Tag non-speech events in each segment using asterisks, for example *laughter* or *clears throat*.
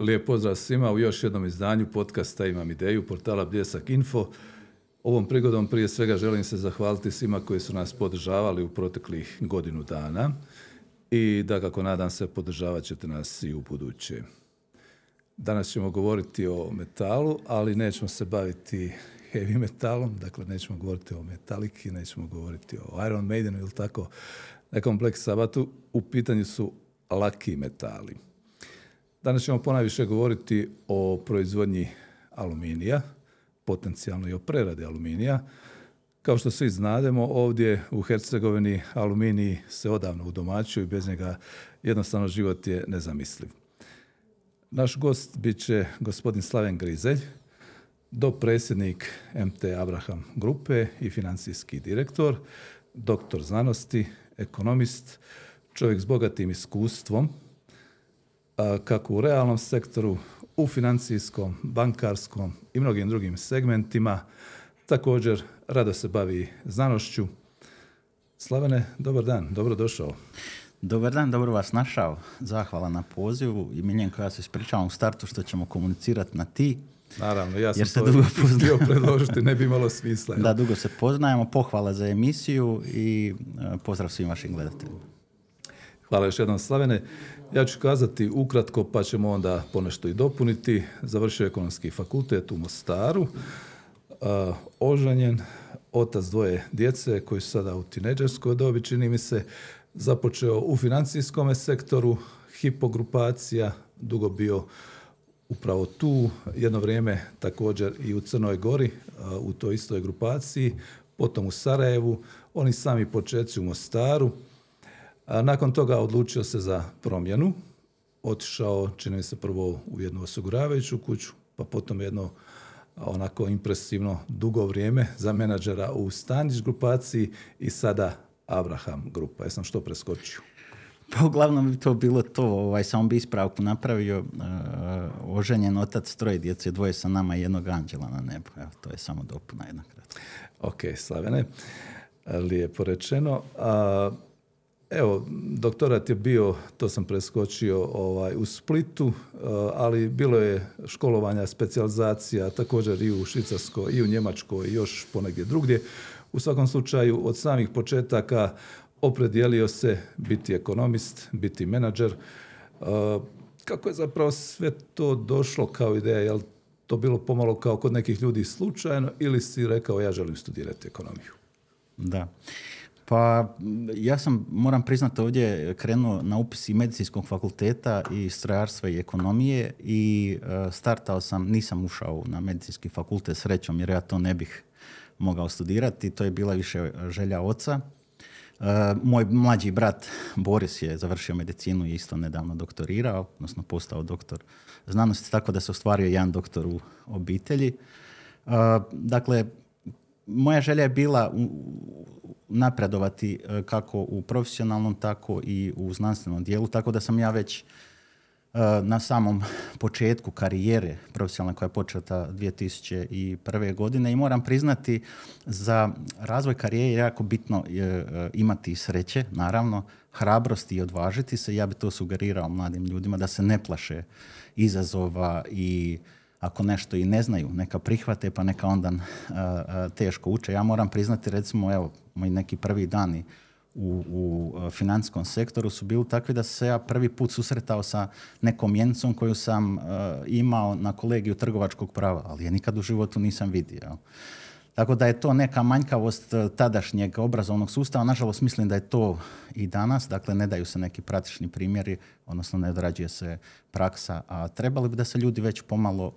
Lijep pozdrav svima u još jednom izdanju podcasta Imam ideju portala Bljesak Info. Ovom prigodom prije svega želim se zahvaliti svima koji su nas podržavali u proteklih godinu dana i da kako nadam se podržavat ćete nas i u buduće. Danas ćemo govoriti o metalu, ali nećemo se baviti heavy metalom, dakle nećemo govoriti o metaliki, nećemo govoriti o Iron Maidenu ili tako nekom Black. U pitanju su laki metali. Danas ćemo ponajviše govoriti o proizvodnji aluminija, potencijalno i o preradi aluminija. Kao što svi znademo, ovdje u Hercegovini aluminij se odavno udomaćuje i bez njega jednostavno život je nezamisliv. Naš gost bit će gospodin Slaven Grizelj, dopredsjednik MT Abraham Grupe i financijski direktor, doktor znanosti, ekonomist, čovjek s bogatim iskustvom, kako u realnom sektoru, u financijskom, bankarskom i mnogim drugim segmentima. Također, rado se bavi znanošću. Slavene, dobar dan, dobro došao. Dobar dan, dobro vas našao. Zahvala na pozivu i Miljenko, ja se ispričavam u startu što ćemo komunicirati na ti. Naravno, ja sam to dugo *laughs* htio predložiti, ne bi imalo smisla. *laughs* Da, dugo se poznajemo, pohvala za emisiju i e, pozdrav svim vašim gledateljima. Hvala još jednom Slavene. Ja ću kazati ukratko, pa ćemo onda ponešto i dopuniti. Završio ekonomski fakultet u Mostaru, uh, oženjen, otac dvoje djece koji su sada u tineđerskoj dobi, čini mi se, započeo u financijskom sektoru, hipogrupacija, dugo bio upravo tu, jedno vrijeme također i u Crnoj Gori, u toj istoj grupaciji, potom u Sarajevu, oni sami početci u Mostaru, nakon toga odlučio se za promjenu, otišao, čini mi se prvo u jednu osiguravajuću kuću, pa potom jedno onako impresivno dugo vrijeme za menadžera u Stanić grupaciji i sada Abraham grupa. Jesam što preskočio? Pa uglavnom bi to bilo to, ovaj, samo bi ispravku napravio, uh, oženjen otac troje djece, dvoje sa nama i jednog anđela na nebu. Evo, to je samo dopuna jedna Ok, Slavene, lijepo rečeno. A, Evo, doktorat je bio, to sam preskočio ovaj, u Splitu, eh, ali bilo je školovanja, specijalizacija također i u Švicarskoj i u Njemačkoj i još ponegdje drugdje. U svakom slučaju, od samih početaka opredijelio se biti ekonomist, biti menadžer. Eh, kako je zapravo sve to došlo kao ideja? Je to bilo pomalo kao kod nekih ljudi slučajno ili si rekao ja želim studirati ekonomiju? Da. Pa ja sam, moram priznati, ovdje krenuo na upis i medicinskog fakulteta i strojarstva i ekonomije i e, startao sam, nisam ušao na medicinski fakultet srećom jer ja to ne bih mogao studirati, to je bila više želja oca. E, moj mlađi brat Boris je završio medicinu i isto nedavno doktorirao, odnosno postao doktor znanosti, tako da se ostvario jedan doktor u obitelji. E, dakle, moja želja je bila napredovati e, kako u profesionalnom, tako i u znanstvenom dijelu, tako da sam ja već e, na samom *laughs* početku karijere profesionalne koja je početa 2001. godine i moram priznati za razvoj karijere je jako bitno e, imati sreće, naravno, hrabrosti i odvažiti se. Ja bi to sugerirao mladim ljudima da se ne plaše izazova i ako nešto i ne znaju, neka prihvate pa neka onda teško uče. Ja moram priznati recimo, evo, moji neki prvi dani u, u financijskom sektoru su bili takvi da se ja prvi put susretao sa nekom mjenicom koju sam imao na kolegiju trgovačkog prava, ali je nikad u životu nisam vidio. Tako da je to neka manjkavost tadašnjeg obrazovnog sustava. Nažalost, mislim da je to i danas. Dakle, ne daju se neki praktični primjeri, odnosno ne odrađuje se praksa. A trebali bi da se ljudi već pomalo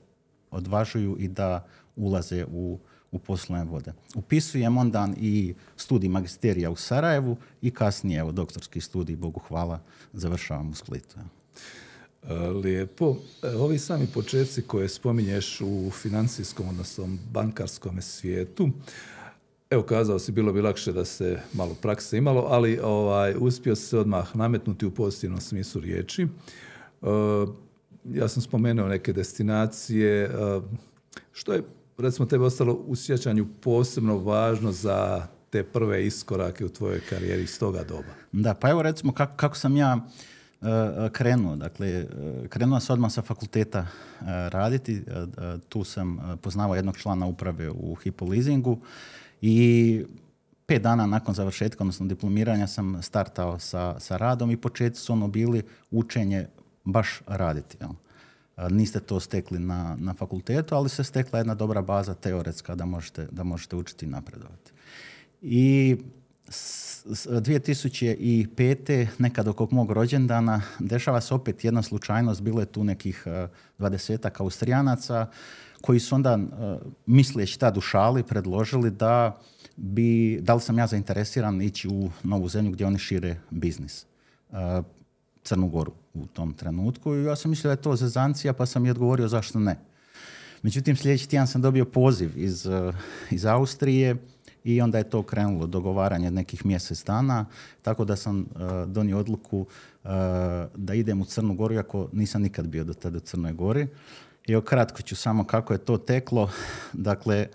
odvažuju i da ulaze u, u poslovne vode. Upisujem onda i studij magisterija u Sarajevu i kasnije, evo, doktorski studij, Bogu hvala, završavam u Splitu. E, lijepo. E, ovi sami početci koje spominješ u financijskom, odnosno bankarskom svijetu, Evo, kazao si, bilo bi lakše da se malo prakse imalo, ali ovaj, uspio se odmah nametnuti u pozitivnom smislu riječi. E, ja sam spomenuo neke destinacije. Što je, recimo, tebe ostalo u sjećanju posebno važno za te prve iskorake u tvojoj karijeri iz toga doba? Da, pa evo recimo kako, kako sam ja krenuo. Dakle, krenuo sam odmah sa fakulteta raditi. Tu sam poznavao jednog člana uprave u Hypo Leasingu i pet dana nakon završetka, odnosno diplomiranja sam startao sa, sa radom i početci su ono bili učenje baš raditi. Jel? Niste to stekli na, na fakultetu, ali se stekla jedna dobra baza teoretska da možete, da možete učiti i napredovati. I 2005. nekad oko mog rođendana dešava se opet jedna slučajnost, bilo je tu nekih dvadesetak Austrijanaca koji su onda, misleći tad u šali, predložili da bi, da li sam ja zainteresiran ići u novu zemlju gdje oni šire biznis. Crnu Goru u tom trenutku i ja sam mislio da je to zezancija pa sam i odgovorio zašto ne. Međutim, sljedeći tjedan sam dobio poziv iz, iz Austrije i onda je to krenulo dogovaranje nekih mjesec dana, tako da sam donio odluku da idem u Crnu Goru, iako nisam nikad bio do tada u Crnoj Gori. I kratko ću samo kako je to teklo. Dakle,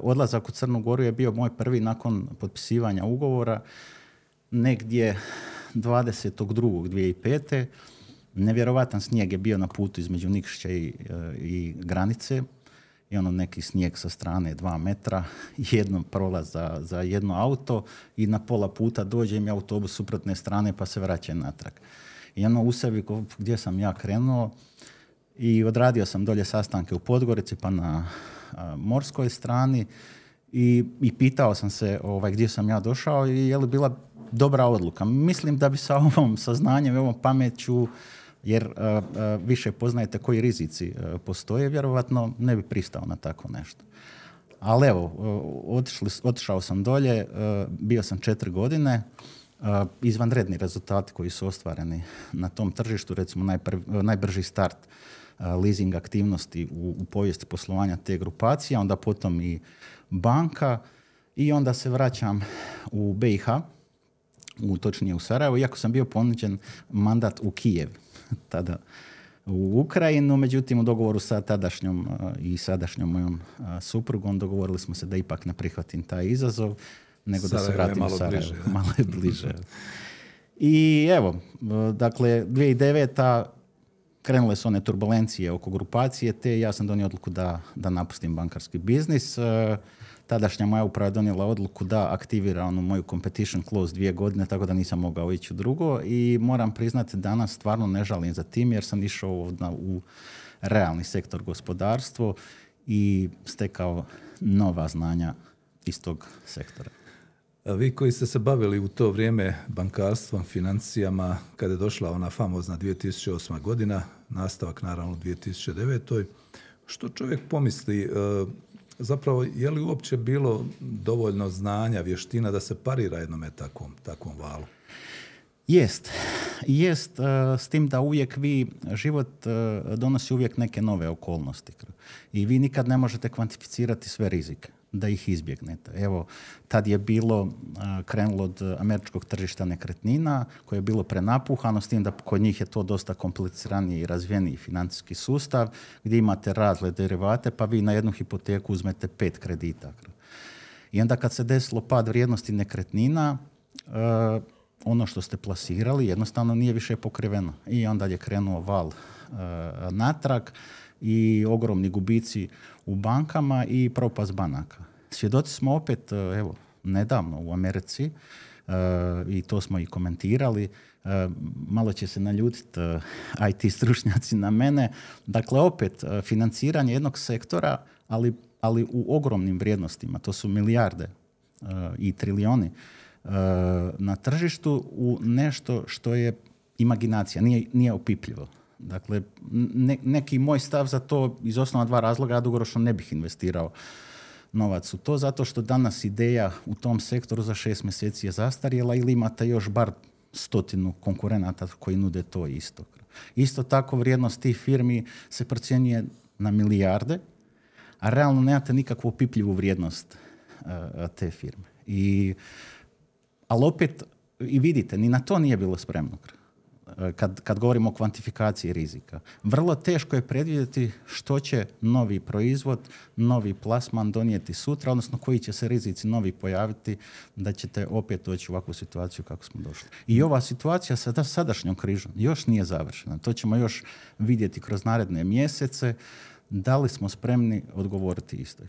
odlazak u Crnu Goru je bio moj prvi nakon potpisivanja ugovora negdje 22.2005. Nevjerovatan snijeg je bio na putu između Nikšića i, i granice i ono neki snijeg sa strane dva metra, *laughs* jedno prolaz za, za jedno auto i na pola puta dođe mi autobus suprotne strane pa se vraća natrag. I ono u sebi gdje sam ja krenuo i odradio sam dolje sastanke u Podgorici pa na morskoj strani i, i pitao sam se ovaj, gdje sam ja došao i je li bila dobra odluka. Mislim da bi sa ovom saznanjem i ovom pameću jer više poznajete koji rizici postoje, vjerovatno ne bi pristao na tako nešto. Ali evo, otišli, otišao sam dolje, bio sam četiri godine, izvanredni rezultati koji su ostvareni na tom tržištu, recimo najbrži start leasing aktivnosti u, u povijesti poslovanja te grupacije, onda potom i banka i onda se vraćam u BiH, u, točnije u Sarajevo, iako sam bio ponuđen mandat u Kijev *laughs* tada u Ukrajinu, međutim u dogovoru sa tadašnjom i sadašnjom mojom suprugom dogovorili smo se da ipak ne prihvatim taj izazov, nego da se vratim u Sarajevo. Bliže, *laughs* malo je bliže. I evo, dakle, 2009 krenule su one turbulencije oko grupacije, te ja sam donio odluku da, da napustim bankarski biznis. Tadašnja moja uprava je donijela odluku da aktivira onu moju competition clause dvije godine, tako da nisam mogao ići u drugo i moram priznati danas stvarno ne žalim za tim jer sam išao u realni sektor gospodarstvo i stekao nova znanja iz tog sektora. Vi koji ste se bavili u to vrijeme bankarstvom, financijama, kada je došla ona famozna 2008. godina, nastavak naravno u 2009. Što čovjek pomisli, e, zapravo je li uopće bilo dovoljno znanja, vještina da se parira jednome takvom, takvom valu? Jest. Jest, e, s tim da uvijek vi, život e, donosi uvijek neke nove okolnosti. I vi nikad ne možete kvantificirati sve rizike da ih izbjegnete. Evo, tad je bilo krenulo od američkog tržišta nekretnina koje je bilo prenapuhano, s tim da kod njih je to dosta kompliciraniji i razvijeniji financijski sustav gdje imate razle derivate pa vi na jednu hipoteku uzmete pet kredita. I onda kad se desilo pad vrijednosti nekretnina, ono što ste plasirali jednostavno nije više pokriveno. I onda je krenuo val natrag i ogromni gubici u bankama i propast banaka. Svjedoci smo opet, e, evo, nedavno u Americi, e, i to smo i komentirali, e, malo će se naljutiti IT stručnjaci na mene. Dakle, opet, financiranje jednog sektora, ali, ali u ogromnim vrijednostima, to su milijarde i trilijoni na tržištu u nešto što je imaginacija, nije, nije opipljivo. Dakle, neki moj stav za to iz osnova dva razloga, ja dugoročno ne bih investirao novac u to, zato što danas ideja u tom sektoru za šest mjeseci je zastarjela ili imate još bar stotinu konkurenata koji nude to isto. Isto tako vrijednost tih firmi se procjenjuje na milijarde, a realno nemate nikakvu opipljivu vrijednost uh, te firme. I, ali opet, i vidite, ni na to nije bilo spremno. E, kad, kad govorimo o kvantifikaciji rizika. Vrlo teško je predvidjeti što će novi proizvod, novi plasman donijeti sutra, odnosno koji će se rizici novi pojaviti da ćete opet doći u ovakvu situaciju kako smo došli. I ova situacija sa sadašnjom križom još nije završena. To ćemo još vidjeti kroz naredne mjesece. Da li smo spremni odgovoriti istoj?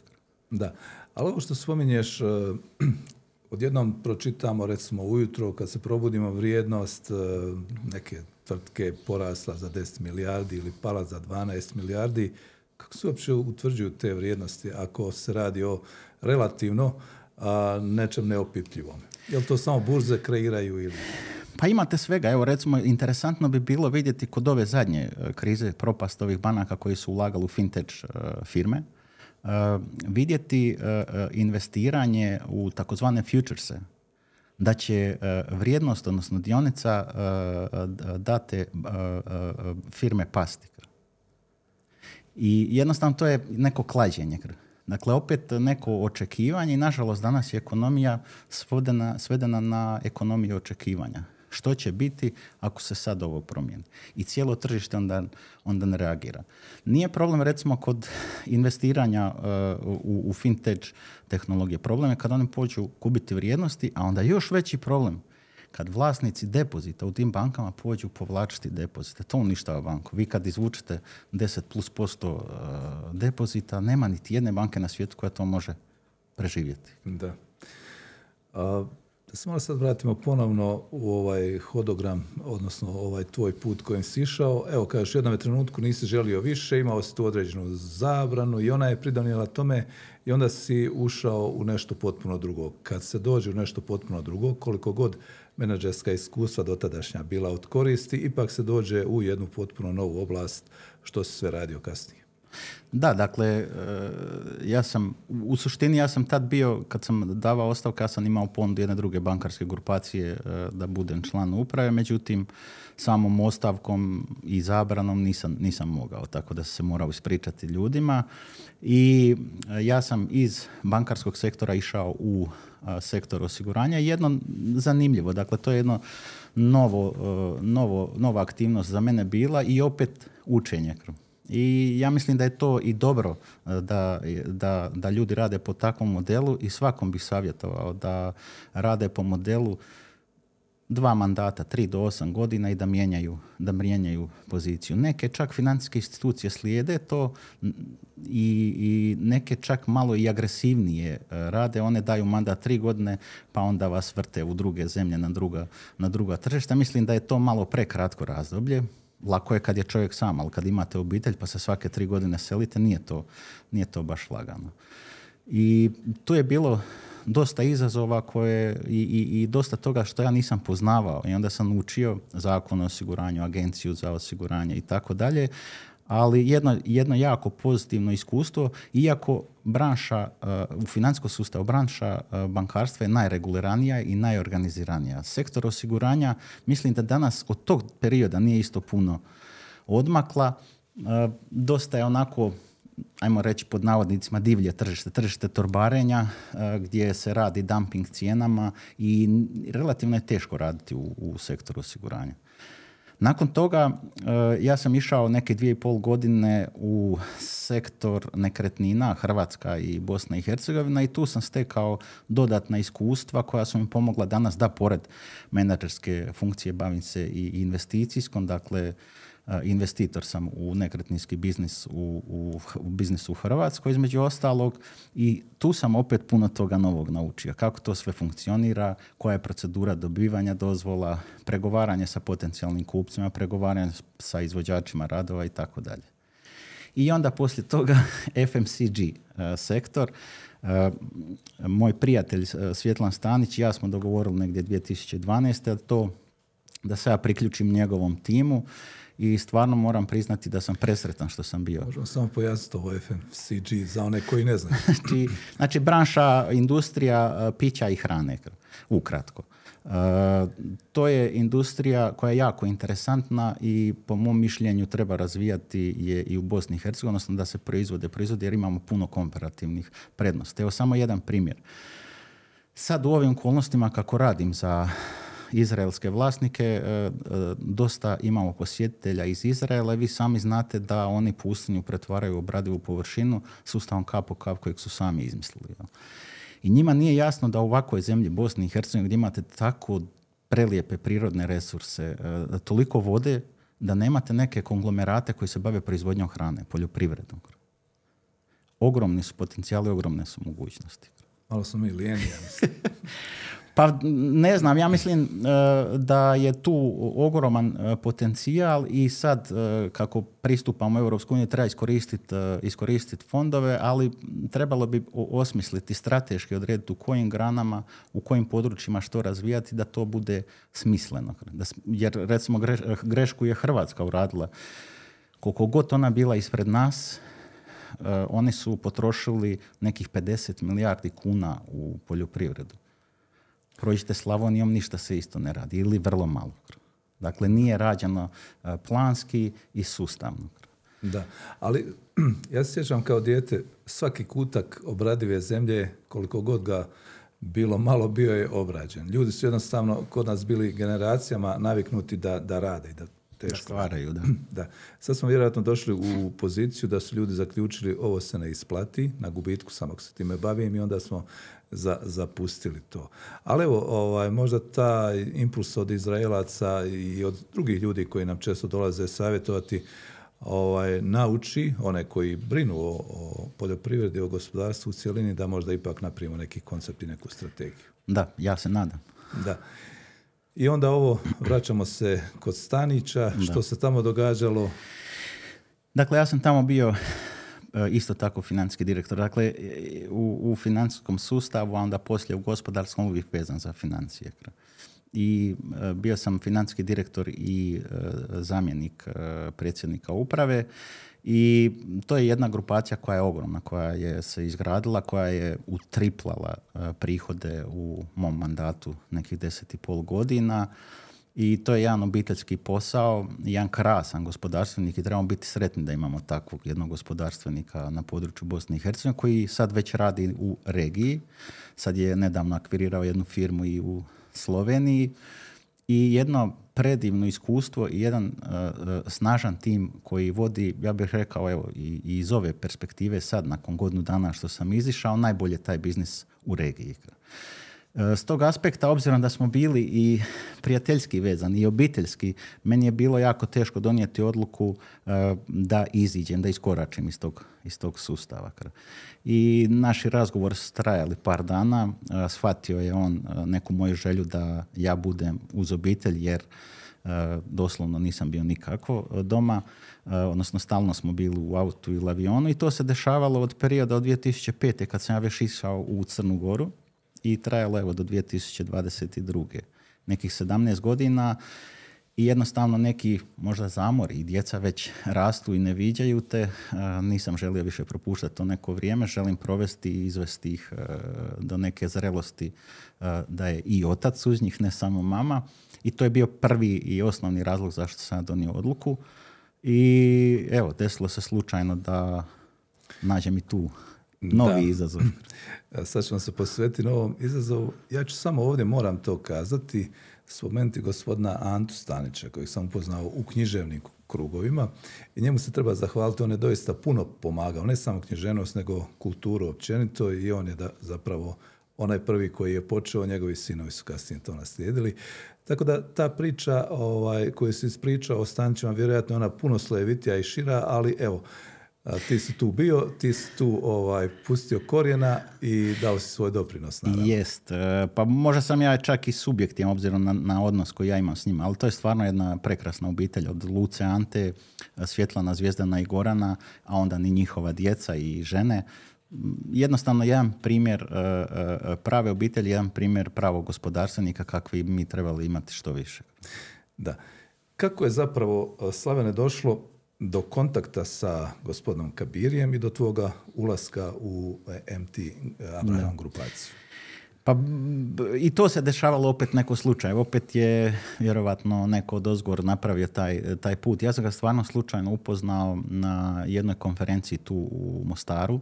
Da, ali ovo što spominješ, e, odjednom pročitamo recimo ujutro kad se probudimo vrijednost e, neke tvrtke porasla za 10 milijardi ili pala za 12 milijardi. Kako se uopće utvrđuju te vrijednosti ako se radi o relativno a, nečem neopipljivom? Je li to samo burze kreiraju ili... Pa imate svega. Evo recimo interesantno bi bilo vidjeti kod ove zadnje e, krize propast ovih banaka koji su ulagali u fintech e, firme. Uh, vidjeti investiranje u takozvane futurese, da će vrijednost, odnosno dionica date firme pasti. I jednostavno to je neko klađenje. Dakle, opet neko očekivanje i nažalost danas je ekonomija svedena, svedena na ekonomiju očekivanja što će biti ako se sad ovo promijeni. I cijelo tržište onda, onda ne reagira. Nije problem recimo kod investiranja uh, u, u fintech tehnologije. Problem je kad oni počnu kubiti vrijednosti, a onda još veći problem kad vlasnici depozita u tim bankama pođu povlačiti depozite. To uništava banku. Vi kad izvučete 10 plus posto uh, depozita, nema niti jedne banke na svijetu koja to može preživjeti. Da. Da se malo sad vratimo ponovno u ovaj hodogram, odnosno ovaj tvoj put kojim si išao. Evo, kažeš, u jednom trenutku nisi želio više, imao si tu određenu zabranu i ona je pridonijela tome i onda si ušao u nešto potpuno drugo. Kad se dođe u nešto potpuno drugo, koliko god menadžerska iskustva dotadašnja bila od koristi, ipak se dođe u jednu potpuno novu oblast što se sve radio kasnije. Da, dakle, e, ja sam, u suštini ja sam tad bio, kad sam davao ostavku, ja sam imao ponudu jedne druge bankarske grupacije e, da budem član uprave, međutim, samom ostavkom i zabranom nisam, nisam mogao, tako da se morao ispričati ljudima. I e, ja sam iz bankarskog sektora išao u sektor osiguranja. Jedno zanimljivo, dakle, to je jedno novo, novo, nova aktivnost za mene bila i opet učenje i ja mislim da je to i dobro e, da, da, da ljudi rade po takvom modelu i svakom bih savjetovao da rade po modelu dva mandata, tri do osam godina i da mijenjaju, da mijenjaju poziciju. Neke čak financijske institucije slijede to i, i neke čak malo i agresivnije e, rade. One daju mandat tri godine pa onda vas vrte u druge zemlje na druga, na druga tržišta. Mislim da je to malo prekratko razdoblje lako je kad je čovjek sam, ali kad imate obitelj pa se svake tri godine selite, nije to, nije to baš lagano. I tu je bilo dosta izazova koje i, i, i, dosta toga što ja nisam poznavao i onda sam učio zakon o osiguranju, agenciju za osiguranje i tako dalje, ali jedno, jedno jako pozitivno iskustvo, iako branša uh, u financijskom sustavu, branša uh, bankarstva je najreguliranija i najorganiziranija. Sektor osiguranja, mislim da danas od tog perioda nije isto puno odmakla. Uh, dosta je onako ajmo reći pod navodnicima divlje tržište, tržište torbarenja gdje se radi dumping cijenama i relativno je teško raditi u, u sektoru osiguranja. Nakon toga e, ja sam išao neke dvije i pol godine u sektor nekretnina Hrvatska i Bosna i Hercegovina i tu sam stekao dodatna iskustva koja su mi pomogla danas da pored menadžerske funkcije bavim se i investicijskom, dakle investitor sam u nekretninski biznis u, u, u biznisu u Hrvatskoj između ostalog i tu sam opet puno toga novog naučio. Kako to sve funkcionira, koja je procedura dobivanja dozvola, pregovaranje sa potencijalnim kupcima, pregovaranje sa izvođačima radova i tako dalje. I onda poslije toga *laughs* FMCG sektor. moj prijatelj Svjetlan Stanić i ja smo dogovorili negdje 2012. da to da se ja priključim njegovom timu i stvarno moram priznati da sam presretan što sam bio. Možemo samo pojasniti ovo FMCG za one koji ne znaju. *laughs* znači, znači, branša, industrija e, pića i hrane, ukratko. Uh, to je industrija koja je jako interesantna i po mom mišljenju treba razvijati je i u Bosni i Hercegovini, odnosno da se proizvode proizvode jer imamo puno komparativnih prednosti. Evo samo jedan primjer. Sad u ovim okolnostima kako radim za izraelske vlasnike, dosta imamo posjetitelja iz Izraela i vi sami znate da oni pustinju pretvaraju u obradivu površinu sustavom kap po kap kojeg su sami izmislili. I njima nije jasno da u ovakvoj zemlji Bosni i Hercegovini gdje imate tako prelijepe prirodne resurse, toliko vode, da nemate neke konglomerate koji se bave proizvodnjom hrane, poljoprivredom. Ogromni su potencijali, ogromne su mogućnosti. Malo smo mi lijeni, *laughs* Pa ne znam, ja mislim e, da je tu ogroman e, potencijal i sad e, kako pristupamo u EU treba iskoristiti iskoristit fondove, ali trebalo bi osmisliti strateški odrediti u kojim granama, u kojim područjima što razvijati da to bude smisleno. Jer recimo grešku je Hrvatska uradila. Koliko god ona bila ispred nas, oni su potrošili nekih 50 milijardi kuna u poljoprivredu prođite Slavonijom, ništa se isto ne radi ili vrlo malo. Dakle, nije rađeno e, planski i sustavno. Da, ali *clears throat* ja se sjećam kao dijete, svaki kutak obradive zemlje, koliko god ga bilo malo, bio je obrađen. Ljudi su jednostavno kod nas bili generacijama naviknuti da, da rade i da teško. Da stvaraju, da. da. Sad smo vjerojatno došli u poziciju da su ljudi zaključili ovo se ne isplati, na gubitku samo ako se time bavim i onda smo za, zapustili to. Ali evo, ovaj, možda taj impuls od Izraelaca i od drugih ljudi koji nam često dolaze savjetovati ovaj, nauči one koji brinu o, o poljoprivredi, o gospodarstvu u cjelini, da možda ipak napravimo neki koncept i neku strategiju. Da, ja se nadam. Da. I onda ovo, vraćamo se kod Stanića, što se tamo događalo? Dakle, ja sam tamo bio E, isto tako financijski direktor. Dakle, u, u financijskom sustavu, a onda poslije u gospodarskom uvijek vezan za financije. I e, bio sam financijski direktor i e, zamjenik predsjednika uprave i to je jedna grupacija koja je ogromna, koja je se izgradila, koja je utriplala prihode u mom mandatu nekih deset i pol godina i to je jedan obiteljski posao, jedan krasan gospodarstvenik i trebamo biti sretni da imamo takvog jednog gospodarstvenika na području Bosne i Hercegovine koji sad već radi u regiji. Sad je nedavno akvirirao jednu firmu i u Sloveniji i jedno predivno iskustvo i jedan uh, snažan tim koji vodi, ja bih rekao evo i, i iz ove perspektive sad nakon godinu dana što sam izišao, najbolje taj biznis u regiji. S tog aspekta, obzirom da smo bili i prijateljski vezani i obiteljski, meni je bilo jako teško donijeti odluku e, da iziđem, da iskoračim iz tog, iz tog sustava. I naši razgovor su trajali par dana. E, shvatio je on e, neku moju želju da ja budem uz obitelj, jer doslovno nisam bio nikako doma, odnosno stalno smo bili u autu ili avionu i to se dešavalo od perioda od 2005. kad sam ja već išao u Crnu Goru i trajalo evo do 2022. Nekih 17 godina i jednostavno neki možda zamori i djeca već rastu i ne viđaju te. Nisam želio više propuštati to neko vrijeme, želim provesti i izvesti ih do neke zrelosti da je i otac uz njih, ne samo mama. I to je bio prvi i osnovni razlog zašto sam donio odluku. I evo, desilo se slučajno da nađem i tu novi da. izazov. *laughs* Sad ćemo se posvetiti novom izazovu. Ja ću samo ovdje, moram to kazati, spomenuti gospodina Antu Stanića, kojeg sam upoznao u književnim krugovima i njemu se treba zahvaliti, on je doista puno pomagao, ne samo književnost, nego kulturu općenito i on je da, zapravo onaj prvi koji je počeo, njegovi sinovi su kasnije to naslijedili. Tako da ta priča ovaj, koju se ispričao o Stanićima, vjerojatno je ona puno slojevitija i šira, ali evo, a, ti si tu bio, ti si tu ovaj, pustio korijena i dao si svoj doprinos. Naravno. Jest. E, pa možda sam ja čak i subjektivan obzirom na, na odnos koji ja imam s njima, ali to je stvarno jedna prekrasna obitelj od Luce Ante, Svjetlana Zvijezdana i Gorana, a onda ni njihova djeca i žene. Jednostavno jedan primjer e, e, prave obitelji, jedan primjer pravog gospodarstvenika kakvi mi trebali imati što više. Da. Kako je zapravo Slavene došlo do kontakta sa gospodinom Kabirijem i do tvoga ulaska u MT Abraham grupaciju? Pa i to se dešavalo opet neko slučaj. Opet je vjerovatno neko od ozgor napravio taj, taj put. Ja sam ga stvarno slučajno upoznao na jednoj konferenciji tu u Mostaru.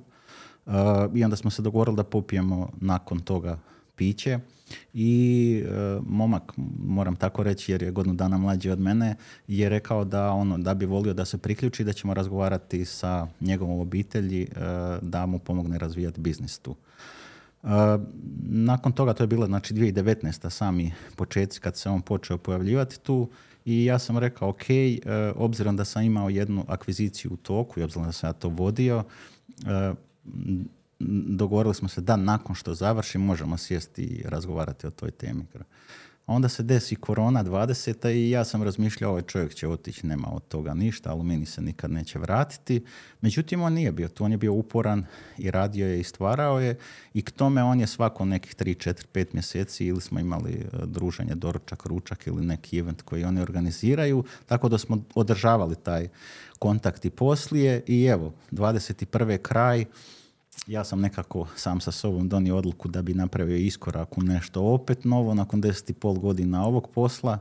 Uh, I onda smo se dogovorili da popijemo nakon toga piće i momak, moram tako reći jer je godinu dana mlađi od mene, je rekao da ono da bi volio da se priključi, da ćemo razgovarati sa njegovom obitelji da mu pomogne razvijati biznis tu. Nakon toga, to je bilo znači 2019. sami početci kad se on počeo pojavljivati tu i ja sam rekao ok, e, obzirom da sam imao jednu akviziciju u toku i obzirom da sam ja to vodio, e, dogovorili smo se da nakon što završim možemo sjesti i razgovarati o toj temi onda se desi korona 20. i ja sam razmišljao ovaj čovjek će otići, nema od toga ništa, aluminij se nikad neće vratiti. Međutim, on nije bio tu, on je bio uporan i radio je i stvarao je i k tome on je svako nekih 3, 4, 5 mjeseci ili smo imali e, druženje, doručak, ručak ili neki event koji oni organiziraju, tako da smo održavali taj kontakt i poslije i evo, 21. kraj, ja sam nekako sam sa sobom donio odluku da bi napravio iskorak u nešto opet novo nakon deset i pol godina ovog posla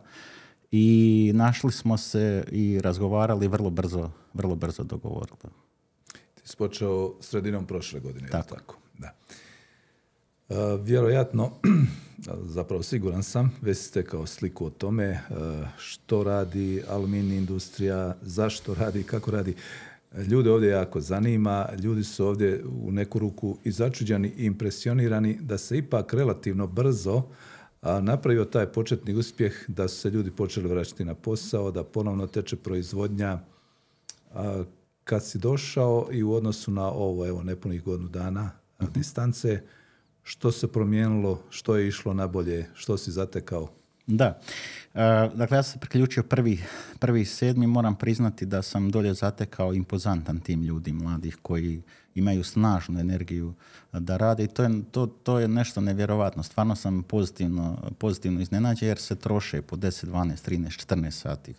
i našli smo se i razgovarali vrlo brzo, vrlo brzo dogovorili. Ti si počeo sredinom prošle godine, tako? tako? Da. Uh, vjerojatno, *clears throat* zapravo siguran sam, već ste kao sliku o tome e, što radi aluminij industrija, zašto radi, kako radi. Ljude ovdje jako zanima, ljudi su ovdje u neku ruku i začuđani i impresionirani da se ipak relativno brzo a, napravio taj početni uspjeh da su se ljudi počeli vraćati na posao, da ponovno teče proizvodnja. A, kad si došao i u odnosu na ovo, evo, nepunih godinu dana uh distance, što se promijenilo, što je išlo nabolje, što si zatekao? Da. E, dakle, ja sam priključio prvi, prvi sedmi. Moram priznati da sam dolje zatekao impozantan tim ljudi mladih koji imaju snažnu energiju da rade i to je, to, to je nešto nevjerovatno. Stvarno sam pozitivno, pozitivno iznenađen jer se troše po 10, 12, 13, 14 sati.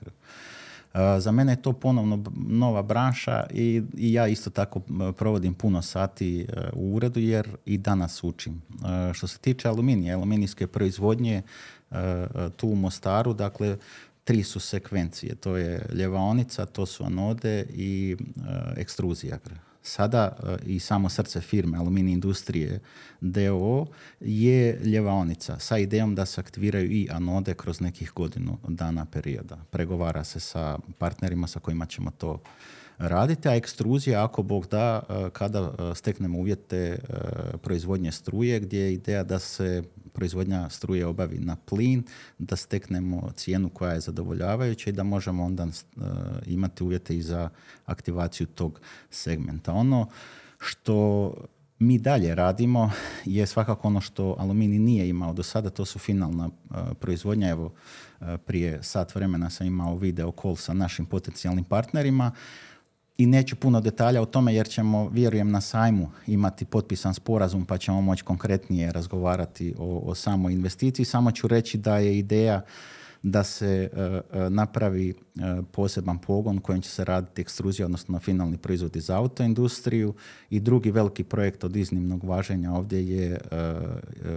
Za mene je to ponovno nova branša i, i ja isto tako provodim puno sati e, u uredu jer i danas učim. E, što se tiče aluminija, aluminijske proizvodnje, E, tu u Mostaru, dakle tri su sekvencije, to je ljevaonica, to su anode i e, ekstruzija. Sada e, i samo srce firme Aluminij industrije DOO je ljevaonica sa idejom da se aktiviraju i anode kroz nekih godinu dana perioda. Pregovara se sa partnerima sa kojima ćemo to raditi, a ekstruzija, ako Bog da, kada steknemo uvjete proizvodnje struje, gdje je ideja da se proizvodnja struje obavi na plin, da steknemo cijenu koja je zadovoljavajuća i da možemo onda imati uvjete i za aktivaciju tog segmenta. Ono što mi dalje radimo je svakako ono što aluminij nije imao do sada, to su finalna proizvodnja. Evo, prije sat vremena sam imao video call sa našim potencijalnim partnerima i neću puno detalja o tome jer ćemo, vjerujem, na sajmu imati potpisan sporazum pa ćemo moći konkretnije razgovarati o, o samoj investiciji. Samo ću reći da je ideja da se e, e, napravi e, poseban pogon kojim će se raditi ekstruzija, odnosno finalni proizvodi za autoindustriju i drugi veliki projekt od iznimnog važenja ovdje je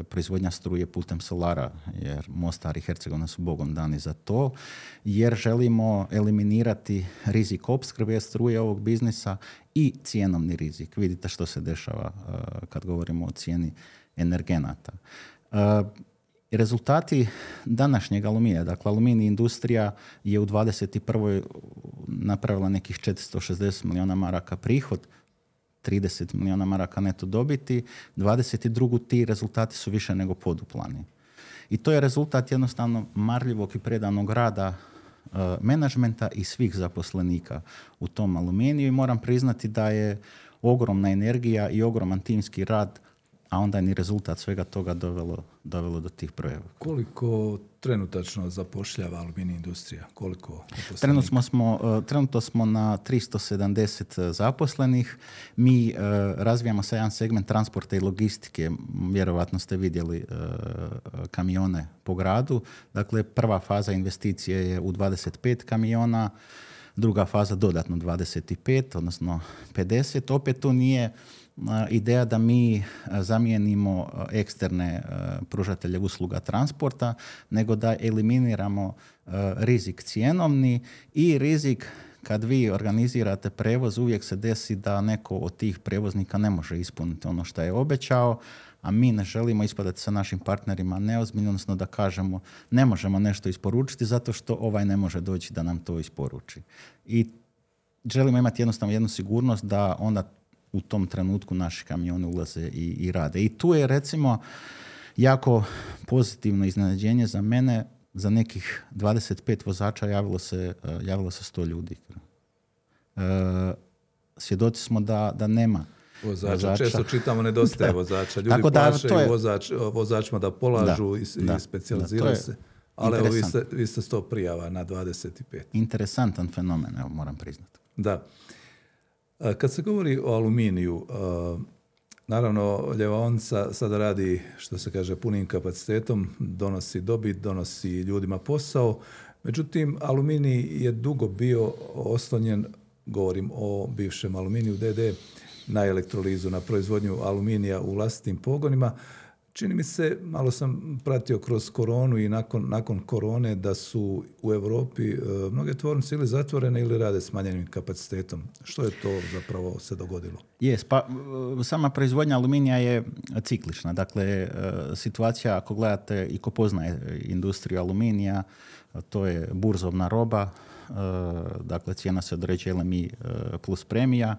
proizvodnja struje putem solara, jer Mostar i Hercegovina su bogom dani za to, jer želimo eliminirati rizik opskrbe struje ovog biznisa i cijenovni rizik. Vidite što se dešava kad govorimo o cijeni energenata rezultati današnjeg aluminija, dakle aluminij industrija je u 21. napravila nekih 460 milijuna maraka prihod, 30 milijuna maraka neto dobiti, 22. ti rezultati su više nego poduplani. I to je rezultat jednostavno marljivog i predanog rada uh, menadžmenta i svih zaposlenika u tom aluminiju i moram priznati da je ogromna energija i ogroman timski rad a onda je ni rezultat svega toga dovelo, dovelo do tih brojeva. Koliko trenutačno zapošljava aluminij industrija? Koliko trenutno smo, e, trenutno smo na 370 zaposlenih. Mi uh, razvijamo sa jedan segment transporta i logistike. Vjerovatno ste vidjeli uh, kamione po gradu. Dakle, prva faza investicije je u 25 kamiona, druga faza dodatno 25, odnosno 50. Opet tu nije ideja da mi zamijenimo eksterne pružatelje usluga transporta, nego da eliminiramo rizik cjenovni i rizik kad vi organizirate prevoz, uvijek se desi da neko od tih prevoznika ne može ispuniti ono što je obećao, a mi ne želimo ispadati sa našim partnerima neozbiljno, odnosno da kažemo ne možemo nešto isporučiti zato što ovaj ne može doći da nam to isporuči. I želimo imati jednostavno jednu sigurnost da onda u tom trenutku naši kamioni ulaze i, i rade. I tu je recimo jako pozitivno iznenađenje za mene, za nekih 25 vozača javilo se, e, javilo se 100 ljudi. E, svjedoci smo da, da nema vozača. Često čitamo nedostaje *laughs* vozača. Ljudi Tako da, plašaju je... vozač, vozačima da polažu i, i specijaliziraju se. Ali evo, vi ste, vi ste 100 prijava na 25. Interesantan fenomen, evo, moram priznati. Da. Kad se govori o aluminiju, naravno Ljevaonca sada radi, što se kaže, punim kapacitetom, donosi dobit, donosi ljudima posao, međutim, aluminij je dugo bio oslonjen, govorim o bivšem aluminiju DD, na elektrolizu, na proizvodnju aluminija u vlastitim pogonima. Čini mi se, malo sam pratio kroz koronu i nakon, nakon korone da su u Europi e, mnoge tvornice ili zatvorene ili rade s manjenim kapacitetom. Što je to zapravo se dogodilo? Jes, pa e, sama proizvodnja aluminija je ciklična. Dakle, e, situacija ako gledate i ko poznaje industriju aluminija, to je burzovna roba, dakle cijena se određuje LMI plus premija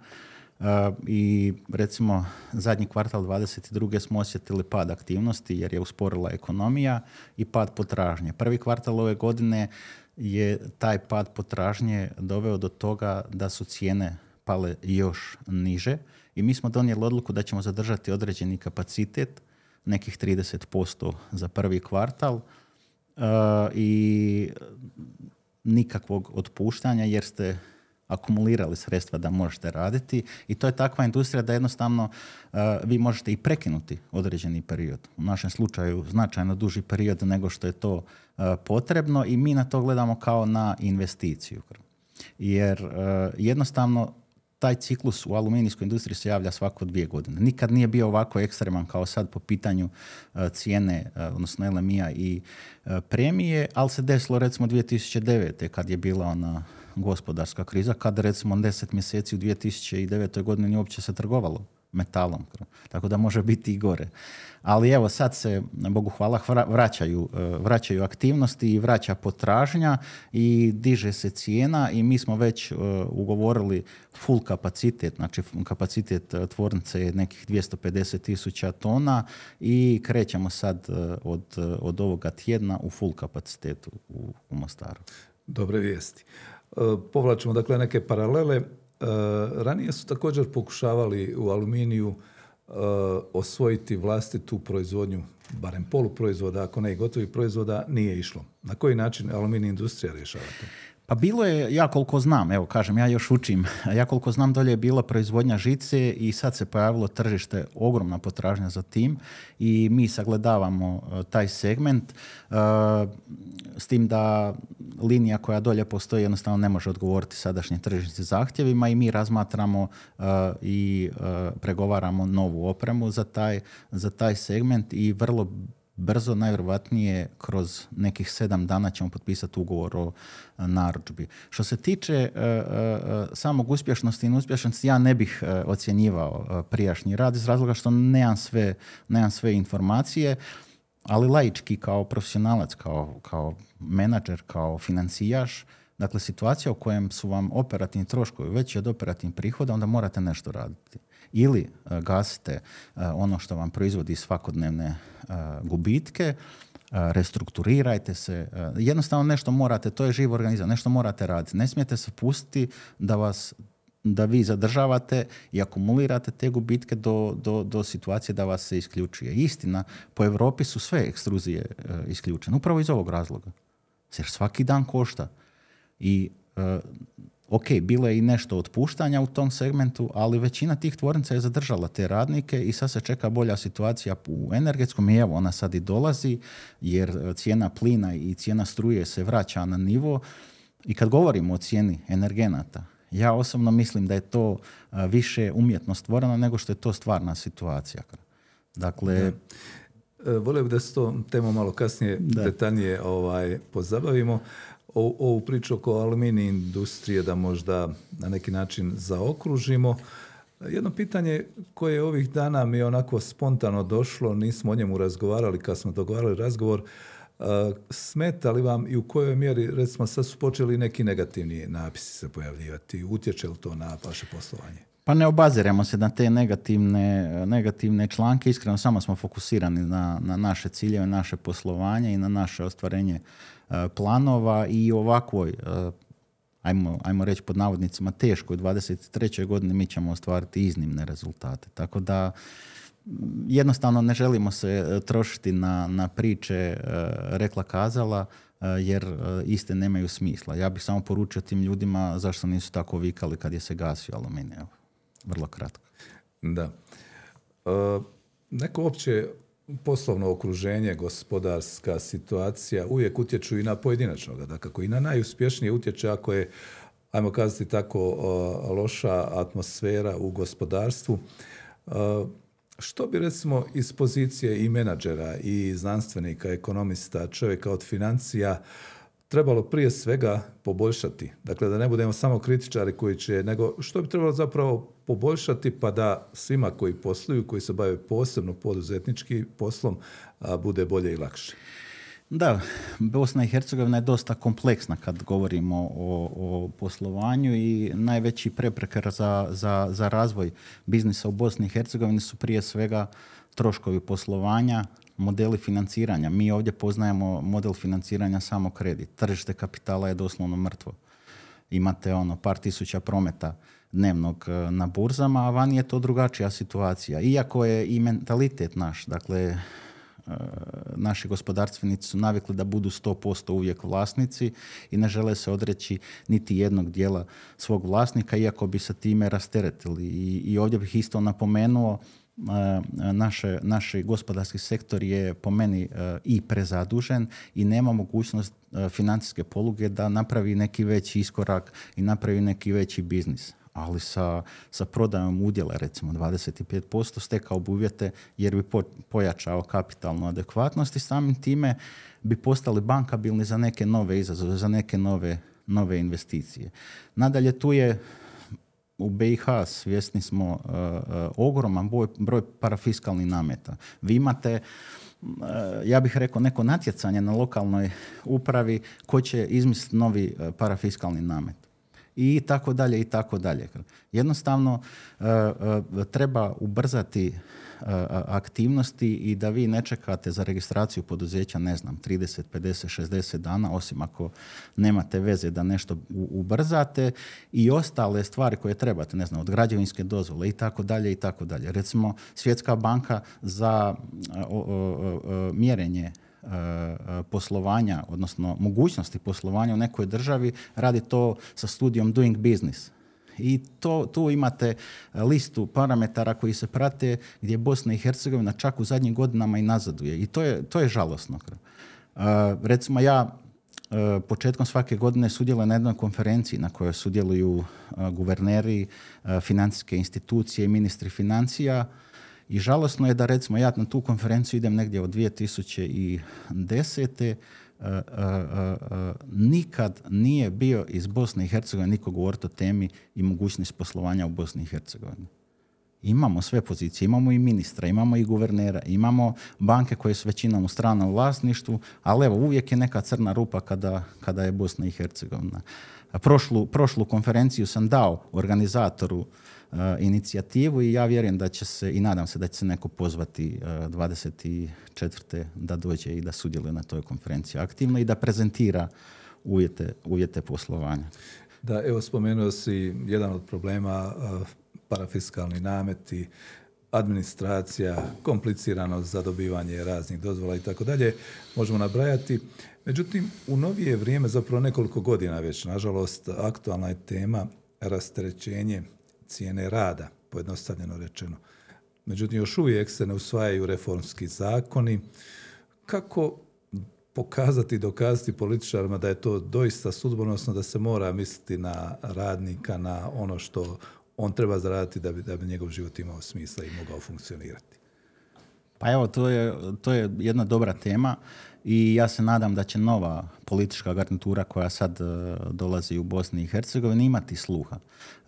i recimo zadnji kvartal 22. smo osjetili pad aktivnosti jer je usporila ekonomija i pad potražnje. Prvi kvartal ove godine je taj pad potražnje doveo do toga da su cijene pale još niže i mi smo donijeli odluku da ćemo zadržati određeni kapacitet, nekih 30% za prvi kvartal i nikakvog otpuštanja jer ste akumulirali sredstva da možete raditi i to je takva industrija da jednostavno uh, vi možete i prekinuti određeni period. U našem slučaju značajno duži period nego što je to uh, potrebno i mi na to gledamo kao na investiciju. Jer uh, jednostavno taj ciklus u aluminijskoj industriji se javlja svako dvije godine. Nikad nije bio ovako ekstreman kao sad po pitanju cijene, odnosno LMI-a i premije, ali se desilo recimo 2009. kad je bila ona gospodarska kriza, kada recimo 10 mjeseci u 2009. godini nije uopće se trgovalo metalom. Tako da može biti i gore. Ali evo sad se, Bogu hvala, vraćaju, e, vraćaju aktivnosti i vraća potražnja i diže se cijena i mi smo već e, ugovorili full kapacitet, znači kapacitet e, tvornice je nekih 250 tisuća tona i krećemo sad od, od ovoga tjedna u full kapacitetu u, u Mostaru. Dobre vijesti. E, povlačimo dakle neke paralele. E, ranije su također pokušavali u aluminiju e, osvojiti vlastitu proizvodnju, barem poluproizvoda, ako ne i gotovih proizvoda, nije išlo. Na koji način aluminij industrija rješava to? Pa bilo je, ja koliko znam, evo kažem, ja još učim, ja koliko znam dolje je bila proizvodnja žice i sad se pojavilo tržište, ogromna potražnja za tim i mi sagledavamo e, taj segment e, s tim da linija koja dolje postoji jednostavno ne može odgovoriti sadašnjim tržišnim zahtjevima i mi razmatramo e, i pregovaramo novu opremu za taj, za taj segment i vrlo brzo, najvjerojatnije kroz nekih sedam dana ćemo potpisati ugovor o e, narudžbi. Što se tiče e, e, samog uspješnosti i neuspješnosti, ja ne bih ocjenjivao prijašnji rad iz razloga što nemam sve, nemam sve informacije, ali laički kao profesionalac, kao, kao menadžer, kao financijaš, dakle situacija u kojem su vam operativni troškovi veći od operativnih prihoda, onda morate nešto raditi ili e, gasite e, ono što vam proizvodi svakodnevne e, gubitke, restrukturirajte se, jednostavno nešto morate, to je živ organizam, nešto morate raditi. Ne smijete se pustiti da vas da vi zadržavate i akumulirate te gubitke do, do, do situacije da vas se isključuje. Istina, po Europi su sve ekstruzije isključene, upravo iz ovog razloga. Jer svaki dan košta. I ok, bilo je i nešto otpuštanja u tom segmentu, ali većina tih tvornica je zadržala te radnike i sad se čeka bolja situacija u energetskom i evo ona sad i dolazi jer cijena plina i cijena struje se vraća na nivo i kad govorimo o cijeni energenata, ja osobno mislim da je to više umjetno stvoreno nego što je to stvarna situacija. Dakle, volio bih da se to temu malo kasnije detaljnije ovaj, pozabavimo. Ovu priču oko aluminij industrije da možda na neki način zaokružimo. Jedno pitanje koje ovih dana mi je onako spontano došlo, nismo o njemu razgovarali kad smo dogovarali razgovor, smeta li vam i u kojoj mjeri, recimo sad su počeli neki negativni napisi se pojavljivati, utječe li to na vaše poslovanje? Pa ne obaziremo se na te negativne, negativne članke, iskreno samo smo fokusirani na, na naše ciljeve, naše poslovanje i na naše ostvarenje e, planova i ovakvoj, e, ajmo, ajmo reći pod navodnicima, teškoj 23. godini mi ćemo ostvariti iznimne rezultate. Tako da jednostavno ne želimo se e, trošiti na, na priče e, rekla kazala e, jer iste nemaju smisla. Ja bih samo poručio tim ljudima zašto nisu tako vikali kad je se gasio aluminij. Vrlo kratko. Da. neko opće poslovno okruženje, gospodarska situacija uvijek utječu i na pojedinačnoga. Dakako, i na najuspješnije utječe ako je, ajmo kazati tako, loša atmosfera u gospodarstvu. Što bi recimo iz pozicije i menadžera i znanstvenika, ekonomista, čovjeka od financija trebalo prije svega poboljšati? Dakle, da ne budemo samo kritičari koji će, nego što bi trebalo zapravo poboljšati pa da svima koji posluju, koji se bave posebno poduzetnički poslom, bude bolje i lakše? Da, Bosna i Hercegovina je dosta kompleksna kad govorimo o, o poslovanju i najveći prepreka za, za, za razvoj biznisa u Bosni i Hercegovini su prije svega troškovi poslovanja, modeli financiranja. Mi ovdje poznajemo model financiranja samo kredit. Tržište kapitala je doslovno mrtvo. Imate ono par tisuća prometa dnevnog e, na burzama, a vani je to drugačija situacija. Iako je i mentalitet naš, dakle E, naši gospodarstvenici su navikli da budu 100% uvijek vlasnici i ne žele se odreći niti jednog dijela svog vlasnika, iako bi se time rasteretili. I, i ovdje bih isto napomenuo e, naše, naš gospodarski sektor je po meni i prezadužen i nema mogućnost financijske poluge da napravi neki veći iskorak i napravi neki veći biznis ali sa, sa prodajom udjela recimo 25% stekao bi uvjete jer bi pojačao kapitalnu adekvatnost i samim time bi postali bankabilni za neke nove izazove, za neke nove, nove investicije. Nadalje tu je u BiH svjesni smo uh, uh, ogroman broj, broj parafiskalnih nameta. Vi imate uh, ja bih rekao neko natjecanje na lokalnoj upravi ko će izmisliti novi parafiskalni namet i tako dalje i tako dalje. Jednostavno e, e, treba ubrzati e, aktivnosti i da vi ne čekate za registraciju poduzeća, ne znam, 30, 50, 60 dana, osim ako nemate veze da nešto ubrzate i ostale stvari koje trebate, ne znam, od građevinske dozvole i tako dalje i tako dalje. Recimo, Svjetska banka za mjerenje poslovanja, odnosno mogućnosti poslovanja u nekoj državi, radi to sa studijom Doing Business. I to, tu imate listu parametara koji se prate gdje Bosna i Hercegovina čak u zadnjim godinama i nazaduje. I to je, to je žalosno. Uh, recimo ja početkom svake godine sudjelujem na jednoj konferenciji na kojoj sudjeluju guverneri, financijske institucije i ministri financija i žalosno je da recimo ja na tu konferenciju idem negdje od 2010. Uh, uh, nikad nije bio iz Bosne i Hercegovine niko govoriti o temi i mogućnosti poslovanja u Bosni i Hercegovini. Imamo sve pozicije, imamo i ministra, imamo i guvernera, imamo banke koje su većinom u stranom vlasništvu, ali evo uvijek je neka crna rupa kada, kada je Bosna i Hercegovina. Prošlu, prošlu konferenciju sam dao organizatoru inicijativu i ja vjerujem da će se i nadam se da će se neko pozvati uh, 24. da dođe i da sudjeluje na toj konferenciji aktivno i da prezentira uvjete, uvjete poslovanja. Da, evo spomenuo si jedan od problema uh, parafiskalni nameti, administracija, kompliciranost za dobivanje raznih dozvola i tako dalje, možemo nabrajati. Međutim, u novije vrijeme, zapravo nekoliko godina već, nažalost, aktualna je tema rasterećenje cijene rada, pojednostavljeno rečeno. Međutim, još uvijek se ne usvajaju reformski zakoni. Kako pokazati i dokazati političarima da je to doista sudbonosno, da se mora misliti na radnika, na ono što on treba zaraditi da bi, da bi njegov život imao smisla i mogao funkcionirati? Pa evo, to je, to je jedna dobra tema i ja se nadam da će nova politička garnitura koja sad e, dolazi u Bosni i Hercegovini imati sluha.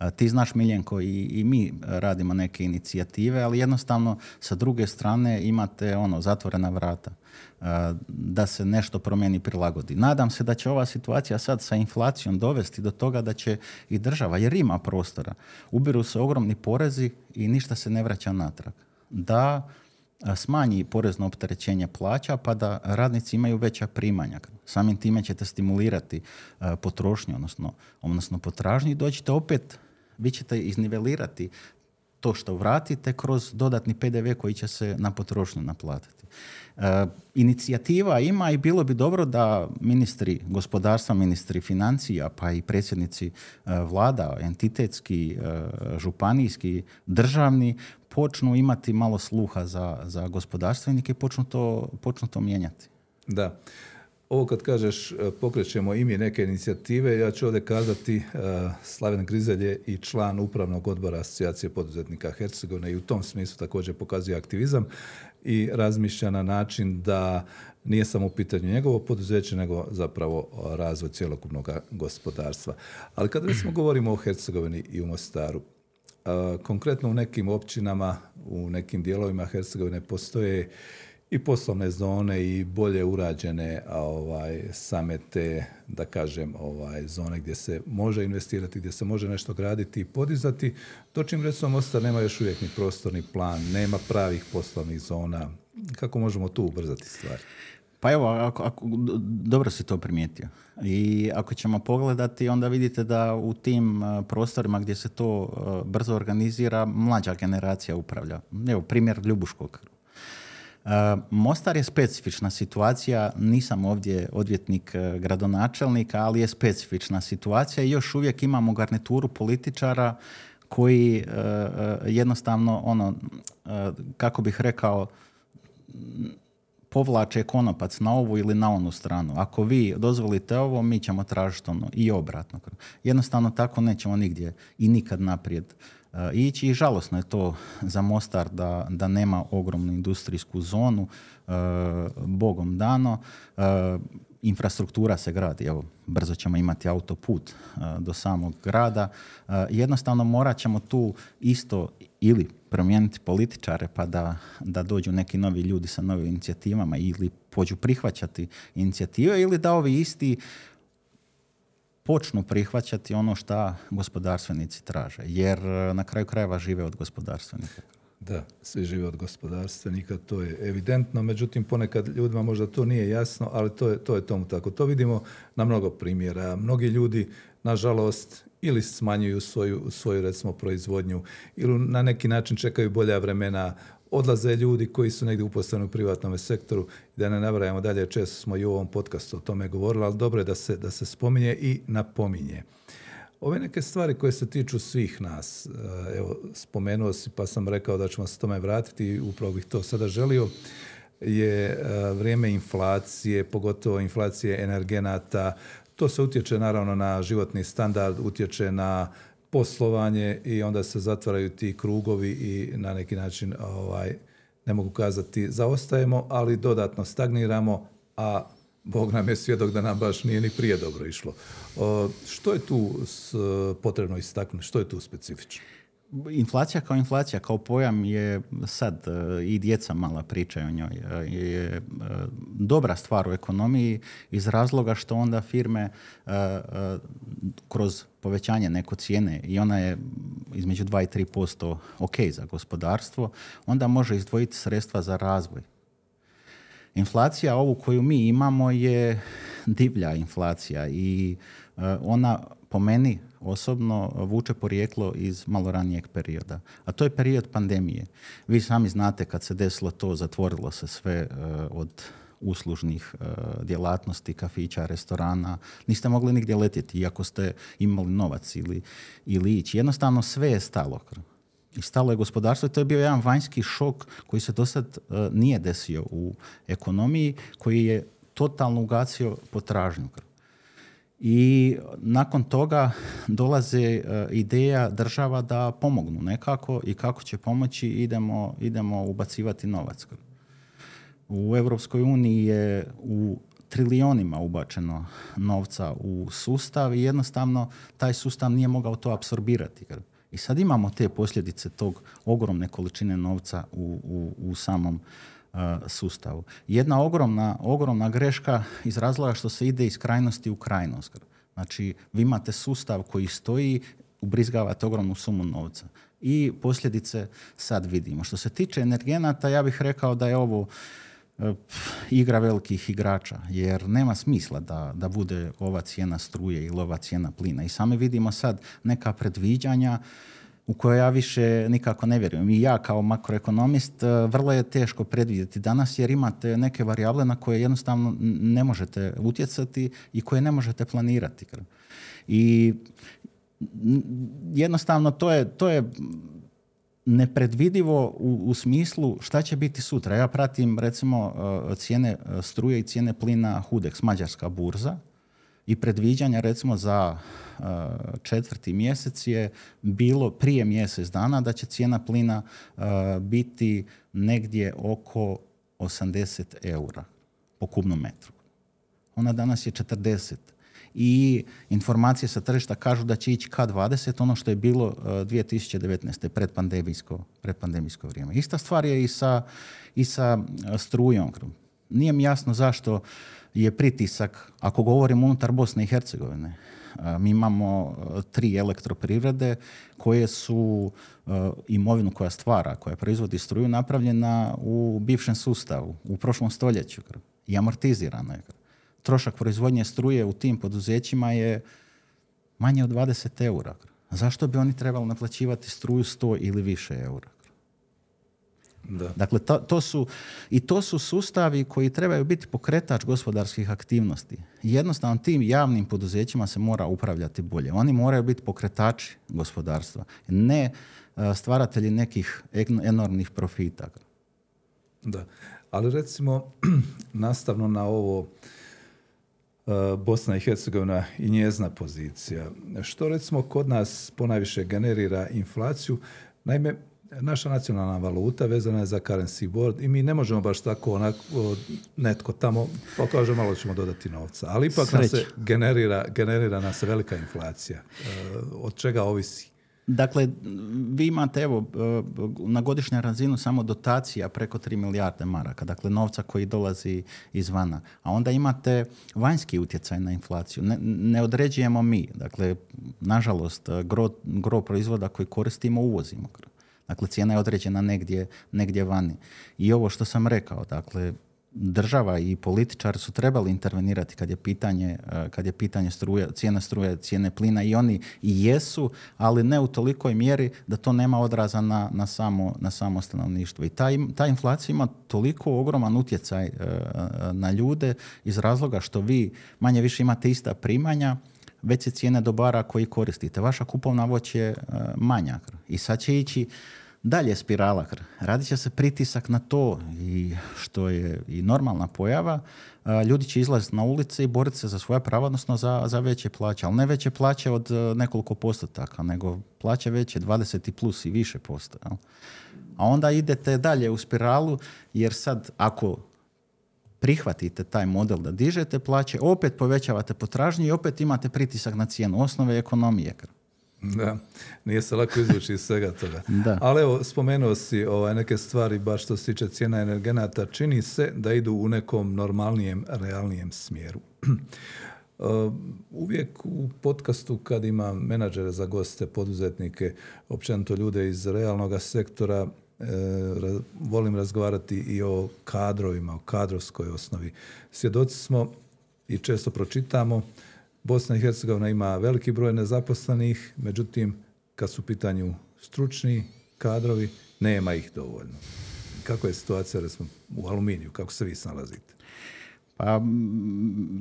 E, ti znaš Miljenko i, i mi radimo neke inicijative, ali jednostavno sa druge strane imate ono zatvorena vrata e, da se nešto promijeni prilagodi. Nadam se da će ova situacija sad sa inflacijom dovesti do toga da će i država, jer ima prostora, ubiru se ogromni porezi i ništa se ne vraća natrag. Da smanji porezno opterećenje plaća pa da radnici imaju veća primanja. Samim time ćete stimulirati potrošnju, odnosno, odnosno potražnju i doćete opet, vi ćete iznivelirati to što vratite kroz dodatni PDV koji će se na potrošnju naplatiti. E, inicijativa ima i bilo bi dobro da ministri gospodarstva, ministri financija, pa i predsjednici e, vlada, entitetski, e, županijski, državni, počnu imati malo sluha za, za gospodarstvenike i počnu to, počnu to mijenjati. Da. Ovo kad kažeš e, pokrećemo imi neke inicijative, ja ću ovdje kazati e, Slaven Grizelj je i član upravnog odbora Asocijacije poduzetnika Hercegovine i u tom smislu također pokazuje aktivizam i razmišlja na način da nije samo u pitanju njegovo poduzeće, nego zapravo razvoj cjelokupnog gospodarstva. Ali kad recimo govorimo o Hercegovini i u Mostaru, Konkretno u nekim općinama, u nekim dijelovima Hercegovine postoje i poslovne zone i bolje urađene ovaj, same te, da kažem, ovaj, zone gdje se može investirati, gdje se može nešto graditi i podizati, dočim recimo Mostar nema još uvijek ni prostorni plan, nema pravih poslovnih zona. Kako možemo tu ubrzati stvari? Pa evo, ako, ako, dobro si to primijetio. I ako ćemo pogledati, onda vidite da u tim prostorima gdje se to brzo organizira, mlađa generacija upravlja. Evo, primjer Ljubuškog. Uh, Mostar je specifična situacija, nisam ovdje odvjetnik gradonačelnika, ali je specifična situacija i još uvijek imamo garnituru političara koji jednostavno, ono, kako bih rekao, povlače konopac na ovu ili na onu stranu. Ako vi dozvolite ovo, mi ćemo tražiti ono i obratno. Jednostavno tako nećemo nigdje i nikad naprijed uh, ići i žalosno je to za Mostar da, da nema ogromnu industrijsku zonu, uh, bogom dano. Uh, infrastruktura se gradi, evo, brzo ćemo imati autoput do samog grada. Jednostavno morat ćemo tu isto ili promijeniti političare pa da, da dođu neki novi ljudi sa novim inicijativama ili pođu prihvaćati inicijative ili da ovi isti počnu prihvaćati ono što gospodarstvenici traže. Jer e, na kraju krajeva žive od gospodarstvenika. Da, svi žive od gospodarstvenika, to je evidentno, međutim ponekad ljudima možda to nije jasno, ali to je, to je tomu tako. To vidimo na mnogo primjera. Mnogi ljudi, nažalost, ili smanjuju svoju, svoju recimo proizvodnju ili na neki način čekaju bolja vremena odlaze ljudi koji su negdje uposleni u privatnom sektoru da ne nabrajamo dalje, često smo i u ovom podcastu o tome govorili, ali dobro je da se, da se spominje i napominje. Ove neke stvari koje se tiču svih nas, eh, evo, spomenuo si pa sam rekao da ćemo se tome vratiti i upravo bih to sada želio, je eh, vrijeme inflacije, pogotovo inflacije energenata, to se utječe naravno na životni standard, utječe na poslovanje i onda se zatvaraju ti krugovi i na neki način ovaj, ne mogu kazati zaostajemo, ali dodatno stagniramo, a Bog nam je svjedok da nam baš nije ni prije dobro išlo. što je tu potrebno istaknuti? Što je tu specifično? Inflacija kao inflacija, kao pojam je sad e, i djeca mala pričaju o njoj. E, je e, dobra stvar u ekonomiji iz razloga što onda firme kroz povećanje neko cijene i ona je između 2 i 3% ok za gospodarstvo, onda može izdvojiti sredstva za razvoj. Inflacija ovu koju mi imamo je divlja inflacija i ona po meni osobno vuče porijeklo iz malo ranijeg perioda. A to je period pandemije. Vi sami znate kad se desilo to, zatvorilo se sve eh, od uslužnih eh, djelatnosti, kafića, restorana. Niste mogli nigdje letjeti, iako ste imali novac ili, ili ići. Jednostavno sve je stalo. I stalo je gospodarstvo i to je bio jedan vanjski šok koji se do sad eh, nije desio u ekonomiji, koji je totalno ugacio potražnju i nakon toga dolaze ideja država da pomognu nekako i kako će pomoći idemo, idemo ubacivati novac. U Europskoj uniji je u trilionima ubačeno novca u sustav i jednostavno taj sustav nije mogao to apsorbirati. I sad imamo te posljedice tog ogromne količine novca u, u, u samom sustavu. Jedna ogromna, ogromna greška iz razloga što se ide iz krajnosti u krajnost. Znači, vi imate sustav koji stoji, ubrizgavate ogromnu sumu novca. I posljedice sad vidimo. Što se tiče energenata, ja bih rekao da je ovo e, igra velikih igrača, jer nema smisla da, da bude ova cijena struje ili ova cijena plina. I sami vidimo sad neka predviđanja u koje ja više nikako ne vjerujem. I ja kao makroekonomist e, vrlo je teško predvidjeti danas jer imate neke varijable na koje jednostavno ne možete utjecati i koje ne možete planirati. I jednostavno to je, to je nepredvidivo u, u smislu šta će biti sutra. Ja pratim recimo e, cijene e, struje i cijene plina Hudex, mađarska burza i predviđanja recimo za uh, četvrti mjesec je bilo prije mjesec dana da će cijena plina uh, biti negdje oko 80 eura po kubnom metru. Ona danas je 40 i informacije sa tržišta kažu da će ići K20, ono što je bilo uh, 2019. predpandemijsko, predpandemijsko vrijeme. Ista stvar je i sa, i sa strujom. Nije mi jasno zašto je pritisak, ako govorimo unutar Bosne i Hercegovine, mi imamo tri elektroprivrede koje su imovinu koja stvara, koja proizvodi struju napravljena u bivšem sustavu, u prošlom stoljeću i amortizirano je. Trošak proizvodnje struje u tim poduzećima je manje od 20 eura. Zašto bi oni trebali naplaćivati struju 100 ili više eura? Da. Dakle, to, to, su, i to su sustavi koji trebaju biti pokretač gospodarskih aktivnosti. Jednostavno tim javnim poduzećima se mora upravljati bolje. Oni moraju biti pokretači gospodarstva, ne e, stvaratelji nekih enormnih profita. Da, ali recimo *clears throat* nastavno na ovo e, Bosna i Hercegovina i njezna pozicija. Što recimo kod nas ponajviše generira inflaciju? Naime, naša nacionalna valuta vezana je za currency board i mi ne možemo baš tako onako netko tamo pokaže malo ćemo dodati novca. Ali ipak nas se generira, generira nas velika inflacija. E, od čega ovisi? Dakle, vi imate evo e, na godišnju razinu samo dotacija preko 3 milijarde maraka, dakle novca koji dolazi izvana. A onda imate vanjski utjecaj na inflaciju. Ne, ne određujemo mi. Dakle, nažalost, gro, gro proizvoda koji koristimo uvozimo. Dakle, cijena je određena negdje, negdje vani. I ovo što sam rekao, dakle, država i političari su trebali intervenirati kad je pitanje, eh, kad je pitanje struje, cijene struje, cijene plina i oni i jesu, ali ne u tolikoj mjeri da to nema odraza na, na, samo, na samo stanovništvo. I ta, ta inflacija ima toliko ogroman utjecaj eh, na ljude iz razloga što vi manje više imate ista primanja, veće cijene dobara koji koristite. Vaša kupovna moć je uh, manja. I sad će ići dalje spirala. Radit će se pritisak na to i što je i normalna pojava. Ljudi će izlaziti na ulice i boriti se za svoja prava, odnosno za, za veće plaće. Ali ne veće plaće od e, nekoliko postotaka, nego plaće veće 20 i plus i više posto. A onda idete dalje u spiralu, jer sad ako prihvatite taj model da dižete plaće, opet povećavate potražnju i opet imate pritisak na cijenu osnove ekonomije. Da, nije se lako izvući iz svega toga. *laughs* Da. Ali evo, spomenuo si ovaj, neke stvari, baš što se tiče cijena energenata, čini se da idu u nekom normalnijem, realnijem smjeru. *clears throat* Uh, uvijek u podcastu kad ima menadžere za goste, poduzetnike, općenito ljude iz realnog sektora, e, volim razgovarati i o kadrovima, o kadrovskoj osnovi. Svjedoci smo i često pročitamo Bosna i Hercegovina ima veliki broj nezaposlenih, međutim, kad su u pitanju stručni kadrovi, nema ih dovoljno. Kako je situacija recimo, u aluminiju? Kako se vi snalazite? Pa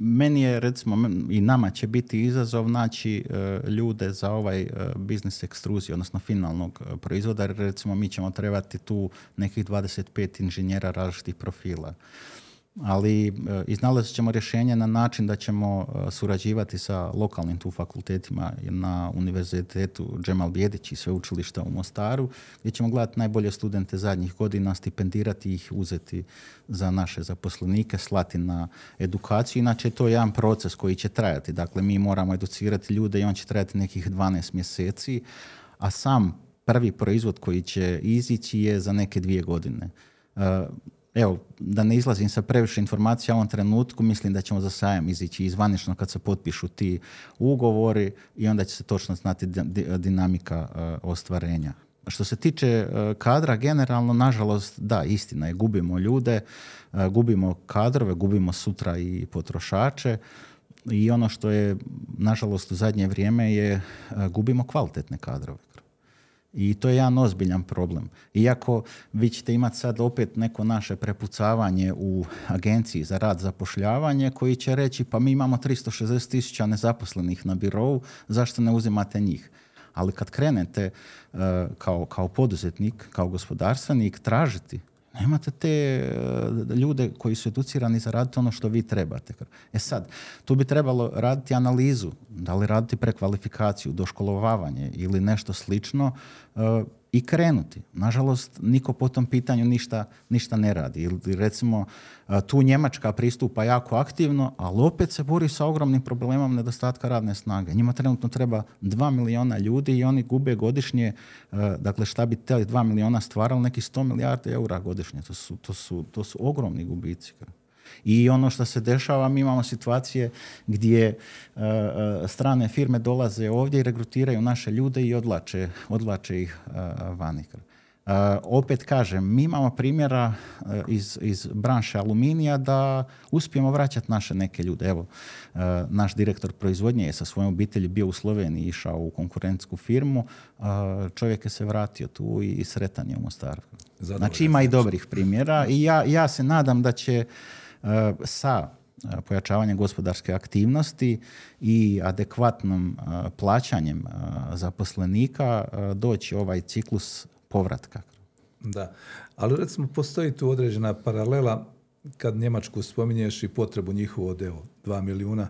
meni je recimo i nama će biti izazov naći e, ljude za ovaj e, biznis ekstruziju, odnosno finalnog e, proizvoda. Recimo mi ćemo trebati tu nekih 25 inženjera različitih profila. Ali e, iznalazit ćemo rješenje na način da ćemo e, surađivati sa lokalnim tu fakultetima na Univerzitetu Džemal Bjedić i sveučilišta u Mostaru, gdje ćemo gledati najbolje studente zadnjih godina, stipendirati ih, uzeti za naše zaposlenike, slati na edukaciju. Inače, to je jedan proces koji će trajati. Dakle, mi moramo educirati ljude i on će trajati nekih 12 mjeseci, a sam prvi proizvod koji će izići je za neke dvije godine. E, evo, da ne izlazim sa previše informacija u ovom trenutku, mislim da ćemo za sajam izići izvanično kad se potpišu ti ugovori i onda će se točno znati dinamika e, ostvarenja. Što se tiče e, kadra, generalno, nažalost, da, istina je, gubimo ljude, gubimo kadrove, gubimo sutra i potrošače i ono što je, nažalost, u zadnje vrijeme je gubimo kvalitetne kadrove. I to je jedan ozbiljan problem. Iako vi ćete imati sad opet neko naše prepucavanje u agenciji za rad zapošljavanje koji će reći pa mi imamo 360 tisuća nezaposlenih na birovu, zašto ne uzimate njih? Ali kad krenete eh, kao, kao poduzetnik, kao gospodarstvenik tražiti Nemate te e, ljude koji su educirani za raditi ono što vi trebate. E sad, tu bi trebalo raditi analizu, da li raditi prekvalifikaciju, doškolovavanje ili nešto slično e, i krenuti. Nažalost, niko po tom pitanju ništa, ništa ne radi. Ili recimo, tu Njemačka pristupa jako aktivno, ali opet se bori sa ogromnim problemom nedostatka radne snage. Njima trenutno treba 2 miliona ljudi i oni gube godišnje, dakle šta bi te 2 miliona stvarali, neki 100 milijardi eura godišnje. To su, to su, to su ogromni gubici. I ono što se dešava, mi imamo situacije gdje e, strane firme dolaze ovdje i regrutiraju naše ljude i odlače, odlače ih uh, vani. opet kažem, mi imamo primjera iz, iz branše aluminija da uspijemo vraćati naše neke ljude. Evo, naš direktor proizvodnje je sa svojom obitelji bio u Sloveniji, išao u konkurentsku firmu, čovjek je se vratio tu i sretan je u Mostaru. Znači ima i dobrih primjera i ja, ja se nadam da će sa e, pojačavanjem gospodarske aktivnosti i adekvatnom e, plaćanjem zaposlenika doći ovaj ciklus povratka. Da, ali recimo postoji tu određena paralela kad Njemačku spominješ i potrebu njihovu od evo, dva milijuna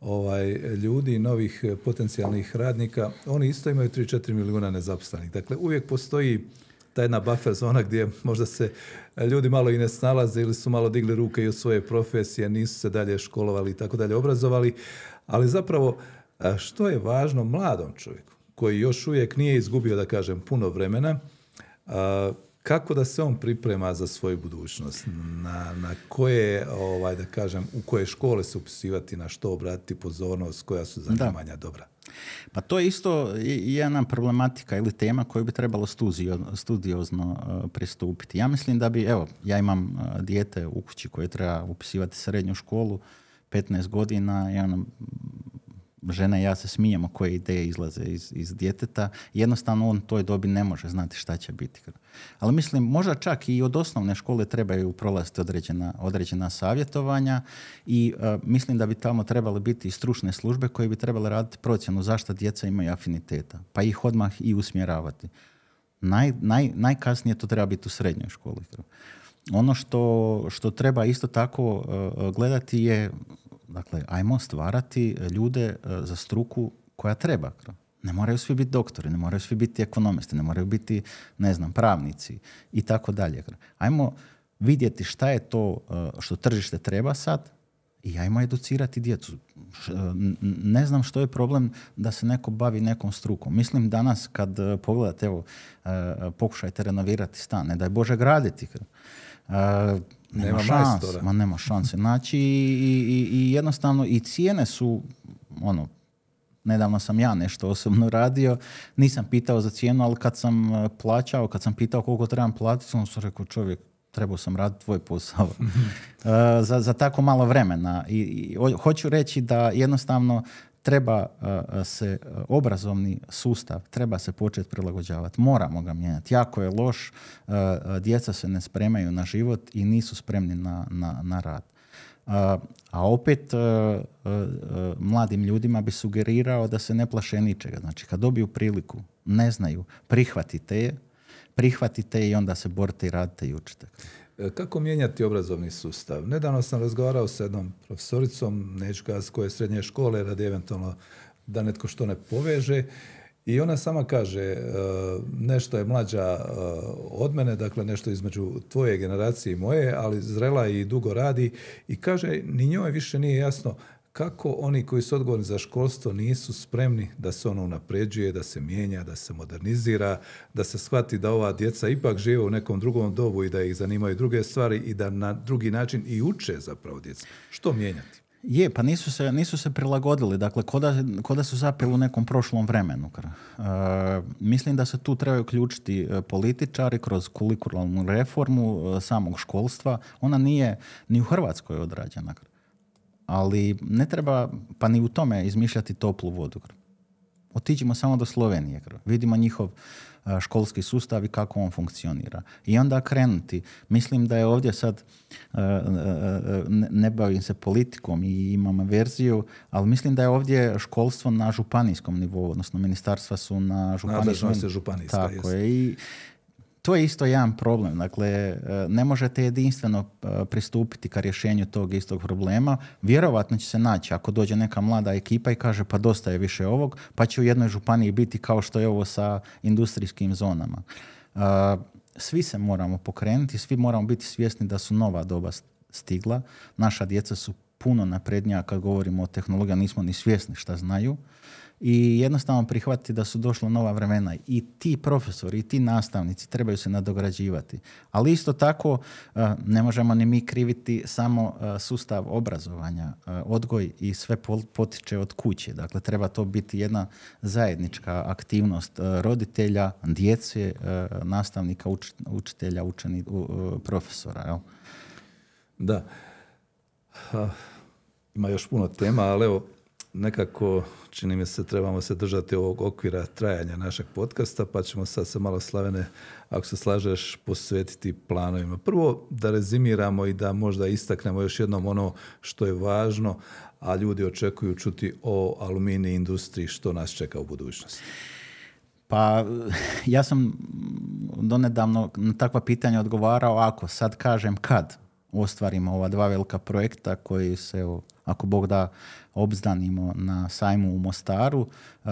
ovaj, ljudi, novih potencijalnih radnika, oni isto imaju 3-4 milijuna nezaposlenih. Dakle, uvijek postoji ta jedna buffer zona gdje možda se ljudi malo i ne snalaze ili su malo digli ruke i od svoje profesije, nisu se dalje školovali i tako dalje obrazovali, ali zapravo što je važno mladom čovjeku koji još uvijek nije izgubio, da kažem, puno vremena, kako da se on priprema za svoju budućnost, na, na koje, ovaj, da kažem, u koje škole se upisivati, na što obratiti pozornost, koja su zanimanja dobra. Pa to je isto jedna problematika ili tema koju bi trebalo studiozno e, pristupiti. Ja mislim da bi, evo, ja imam e, dijete u kući koje treba upisivati srednju školu, 15 godina, ja nam žena i ja se smijemo koje ideje izlaze iz, iz djeteta. Jednostavno on toj dobi ne može znati šta će biti. Ali mislim, možda čak i od osnovne škole trebaju prolaziti određena, određena savjetovanja i e, mislim da bi tamo trebale biti i stručne službe koje bi trebale raditi procjenu zašto djeca imaju afiniteta, pa ih odmah i usmjeravati. Naj, naj, najkasnije to treba biti u srednjoj školi. Ono što, što treba isto tako e, gledati je Dakle, ajmo stvarati ljude e, za struku koja treba. Ne moraju svi biti doktori, ne moraju svi biti ekonomisti, ne moraju biti, ne znam, pravnici i tako dalje. Ajmo vidjeti šta je to e, što tržište treba sad i ajmo educirati djecu. E, ne znam što je problem da se neko bavi nekom strukom. Mislim danas kad pogledate, evo, pokušajte renovirati stan, ne daj Bože graditi. Nema, nema Ma nema šanse. Znači, i, i, i jednostavno i cijene su, ono, nedavno sam ja nešto osobno radio, nisam pitao za cijenu, ali kad sam e, plaćao, kad sam pitao koliko trebam platiti, on sam rekao čovjek, trebao sam raditi tvoj posao. E, za, za tako malo vremena. I, i, hoću reći da jednostavno treba uh, se uh, obrazovni sustav treba se početi prilagođavati. Moramo ga mijenjati. Jako je loš, uh, djeca se ne spremaju na život i nisu spremni na, na, na rad. A opet mladim ljudima bi sugerirao da se ne plaše ničega. Znači kad dobiju priliku, ne znaju, prihvatite je, prihvatite i onda se borite i radite i učite. E, kako mijenjati obrazovni sustav? Nedavno sam razgovarao sa jednom profesoricom, neću koje je srednje škole, radi eventualno da netko što ne poveže, i ona sama kaže, e, nešto je mlađa e, od mene, dakle nešto između tvoje generacije i moje, ali zrela i dugo radi i kaže, ni njoj više nije jasno kako oni koji su odgovorni za školstvo nisu spremni da se ono unapređuje, da se mijenja, da se modernizira, da se shvati da ova djeca ipak žive u nekom drugom dobu i da ih zanimaju druge stvari i da na drugi način i uče zapravo djeca. Što mijenjati? Je, pa nisu se, nisu se prilagodili, dakle, ko da, su zapeli u nekom prošlom vremenu. Uh, mislim da se tu trebaju uključiti e, političari kroz kurikularnu reformu e, samog školstva. Ona nije ni u Hrvatskoj odrađena. Ali ne treba pa ni u tome izmišljati toplu vodu. Otiđimo samo do Slovenije. Vidimo njihov školski sustav i kako on funkcionira. I onda krenuti. Mislim da je ovdje sad, ne bavim se politikom i imam verziju, ali mislim da je ovdje školstvo na županijskom nivou, odnosno ministarstva su na županijskom. se županijska. Tako je. I to je isto jedan problem. Dakle, e, ne možete jedinstveno e, pristupiti ka rješenju tog istog problema. Vjerovatno će se naći ako dođe neka mlada ekipa i kaže pa dosta je više ovog, pa će u jednoj županiji biti kao što je ovo sa industrijskim zonama. E, svi se moramo pokrenuti, svi moramo biti svjesni da su nova doba stigla. Naša djeca su puno naprednija kad govorimo o tehnologiji, nismo ni svjesni šta znaju i jednostavno prihvatiti da su došla nova vremena i ti profesori i ti nastavnici trebaju se nadograđivati. Ali isto tako e, ne možemo ni mi kriviti samo e, sustav obrazovanja, e, odgoj i sve potiče od kuće. Dakle, treba to biti jedna zajednička aktivnost roditelja, djece, nastavnika, učitelja, učeni, profesora. Da. Ima još puno tema, ali evo, nekako čini mi se trebamo se držati ovog okvira trajanja našeg podcasta, pa ćemo sad se malo slavene, ako se slažeš, posvetiti planovima. Prvo da rezimiramo i da možda istaknemo još jednom ono što je važno, a ljudi očekuju čuti o aluminij industriji, što nas čeka u budućnosti. Pa ja sam donedavno na takva pitanja odgovarao ako sad kažem kad ostvarimo ova dva velika projekta koji se, ako Bog da, obzdanimo na sajmu u Mostaru, e,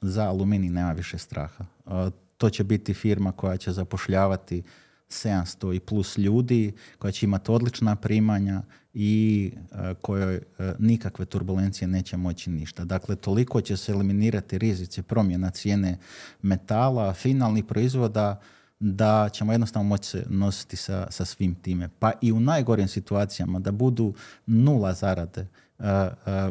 za aluminij nema više straha. E, to će biti firma koja će zapošljavati 700 i plus ljudi, koja će imati odlična primanja i e, kojoj nikakve turbulencije neće moći ništa. Dakle, toliko će se eliminirati rizici promjena cijene metala, finalnih proizvoda, da ćemo jednostavno moći se nositi sa, sa svim time. Pa i u najgorim situacijama da budu nula zarade, uh,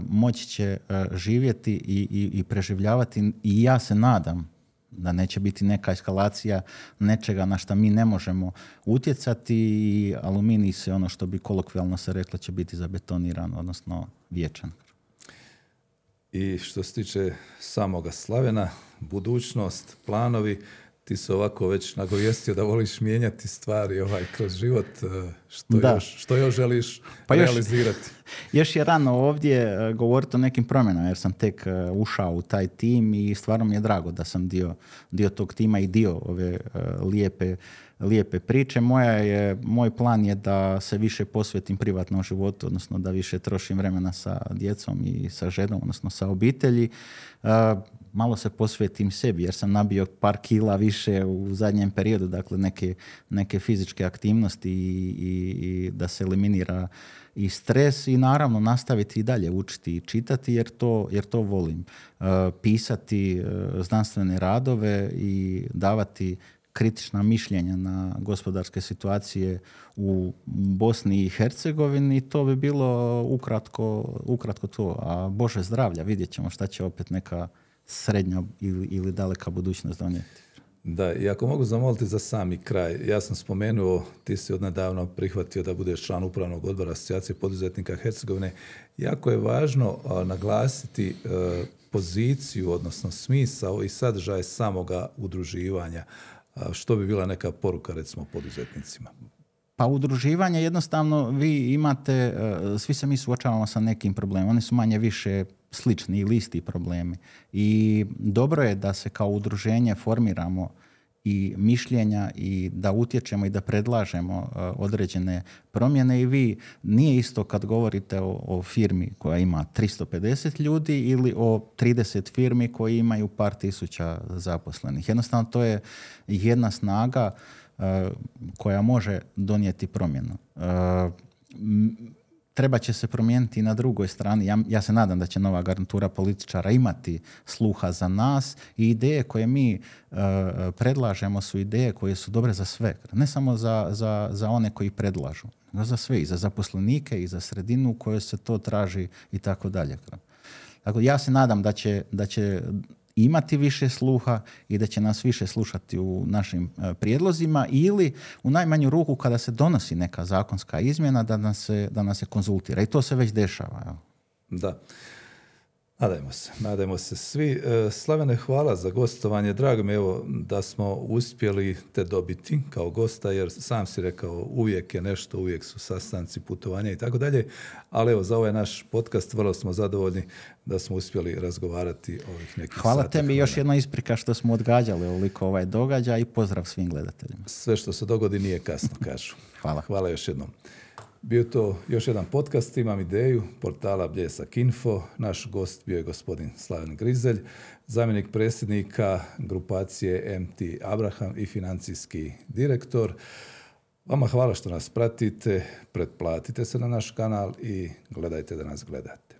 moći će živjeti i, i, i preživljavati i ja se nadam da neće biti neka eskalacija nečega na što mi ne možemo utjecati i aluminij se ono što bi kolokvijalno se reklo će biti zabetoniran, odnosno vječan. I što se tiče samoga Slavena, budućnost, planovi, ti se ovako već nagovijestio da voliš mijenjati stvari ovaj kroz život. E, što, još, što još želiš pa realizirati? *laughs* Još, je rano ovdje e, govoriti o nekim promjenama jer sam tek e, ušao u taj tim i stvarno mi je drago da sam dio, dio tog tima i dio ove lijepe, lijepe priče. Moja je, moj plan je da se više posvetim privatnom životu, odnosno da više trošim vremena sa djecom i sa ženom, odnosno sa obitelji malo se posvetim sebi jer sam nabio par kila više u zadnjem periodu, dakle neke, neke fizičke aktivnosti i, i, da se eliminira i stres i naravno nastaviti i dalje učiti i čitati jer to, jer to volim. Uh, pisati uh, znanstvene radove i davati kritična mišljenja na gospodarske situacije u Bosni i Hercegovini, to bi bilo ukratko, ukratko to. A Bože zdravlja, vidjet ćemo šta će opet neka srednja ili, ili daleka budućnost donijeti. Da, i ako mogu zamoliti za sami kraj, ja sam spomenuo, ti si odnedavno prihvatio da budeš član upravnog odbora Asocijacije poduzetnika Hercegovine. Jako je važno naglasiti e, poziciju, odnosno smisao i sadržaj samoga udruživanja. što bi bila neka poruka, recimo, poduzetnicima? Pa udruživanje jednostavno vi imate, e, svi se mi suočavamo sa nekim problemom, oni su manje više slični ili isti problemi. I dobro je da se kao udruženje formiramo i mišljenja i da utječemo i da predlažemo određene promjene i vi nije isto kad govorite o, o firmi koja ima 350 ljudi ili o 30 firmi koji imaju par tisuća zaposlenih. Jednostavno to je jedna snaga koja može donijeti promjenu treba će se promijeniti na drugoj strani. Ja, ja se nadam da će nova garnitura političara imati sluha za nas i ideje koje mi uh, predlažemo su ideje koje su dobre za sve. Ne samo za, za, za one koji predlažu, nego za sve. I za zaposlenike i za sredinu u kojoj se to traži i tako dalje. Dakle, ja se nadam da će, da će imati više sluha i da će nas više slušati u našim e, prijedlozima ili u najmanju ruku kada se donosi neka zakonska izmjena da nas se, da nas se konzultira. I to se već dešava. Da. Nadajmo se, nadajmo se svi. E, Slavene, hvala za gostovanje. Drago mi je evo da smo uspjeli te dobiti kao gosta, jer sam si rekao uvijek je nešto, uvijek su sastanci, putovanja i tako dalje. Ali evo, za ovaj naš podcast vrlo smo zadovoljni da smo uspjeli razgovarati ovih nekih Hvala tebi još jedna isprika što smo odgađali ovoliko ovaj događaj i pozdrav svim gledateljima. Sve što se dogodi nije kasno, kažu. Hvala. Hvala još jednom. Bio to još jedan podcast, imam ideju, portala Bljesak Info. Naš gost bio je gospodin Slaven Grizelj, zamjenik predsjednika grupacije MT Abraham i financijski direktor. Vama hvala što nas pratite, pretplatite se na naš kanal i gledajte da nas gledate.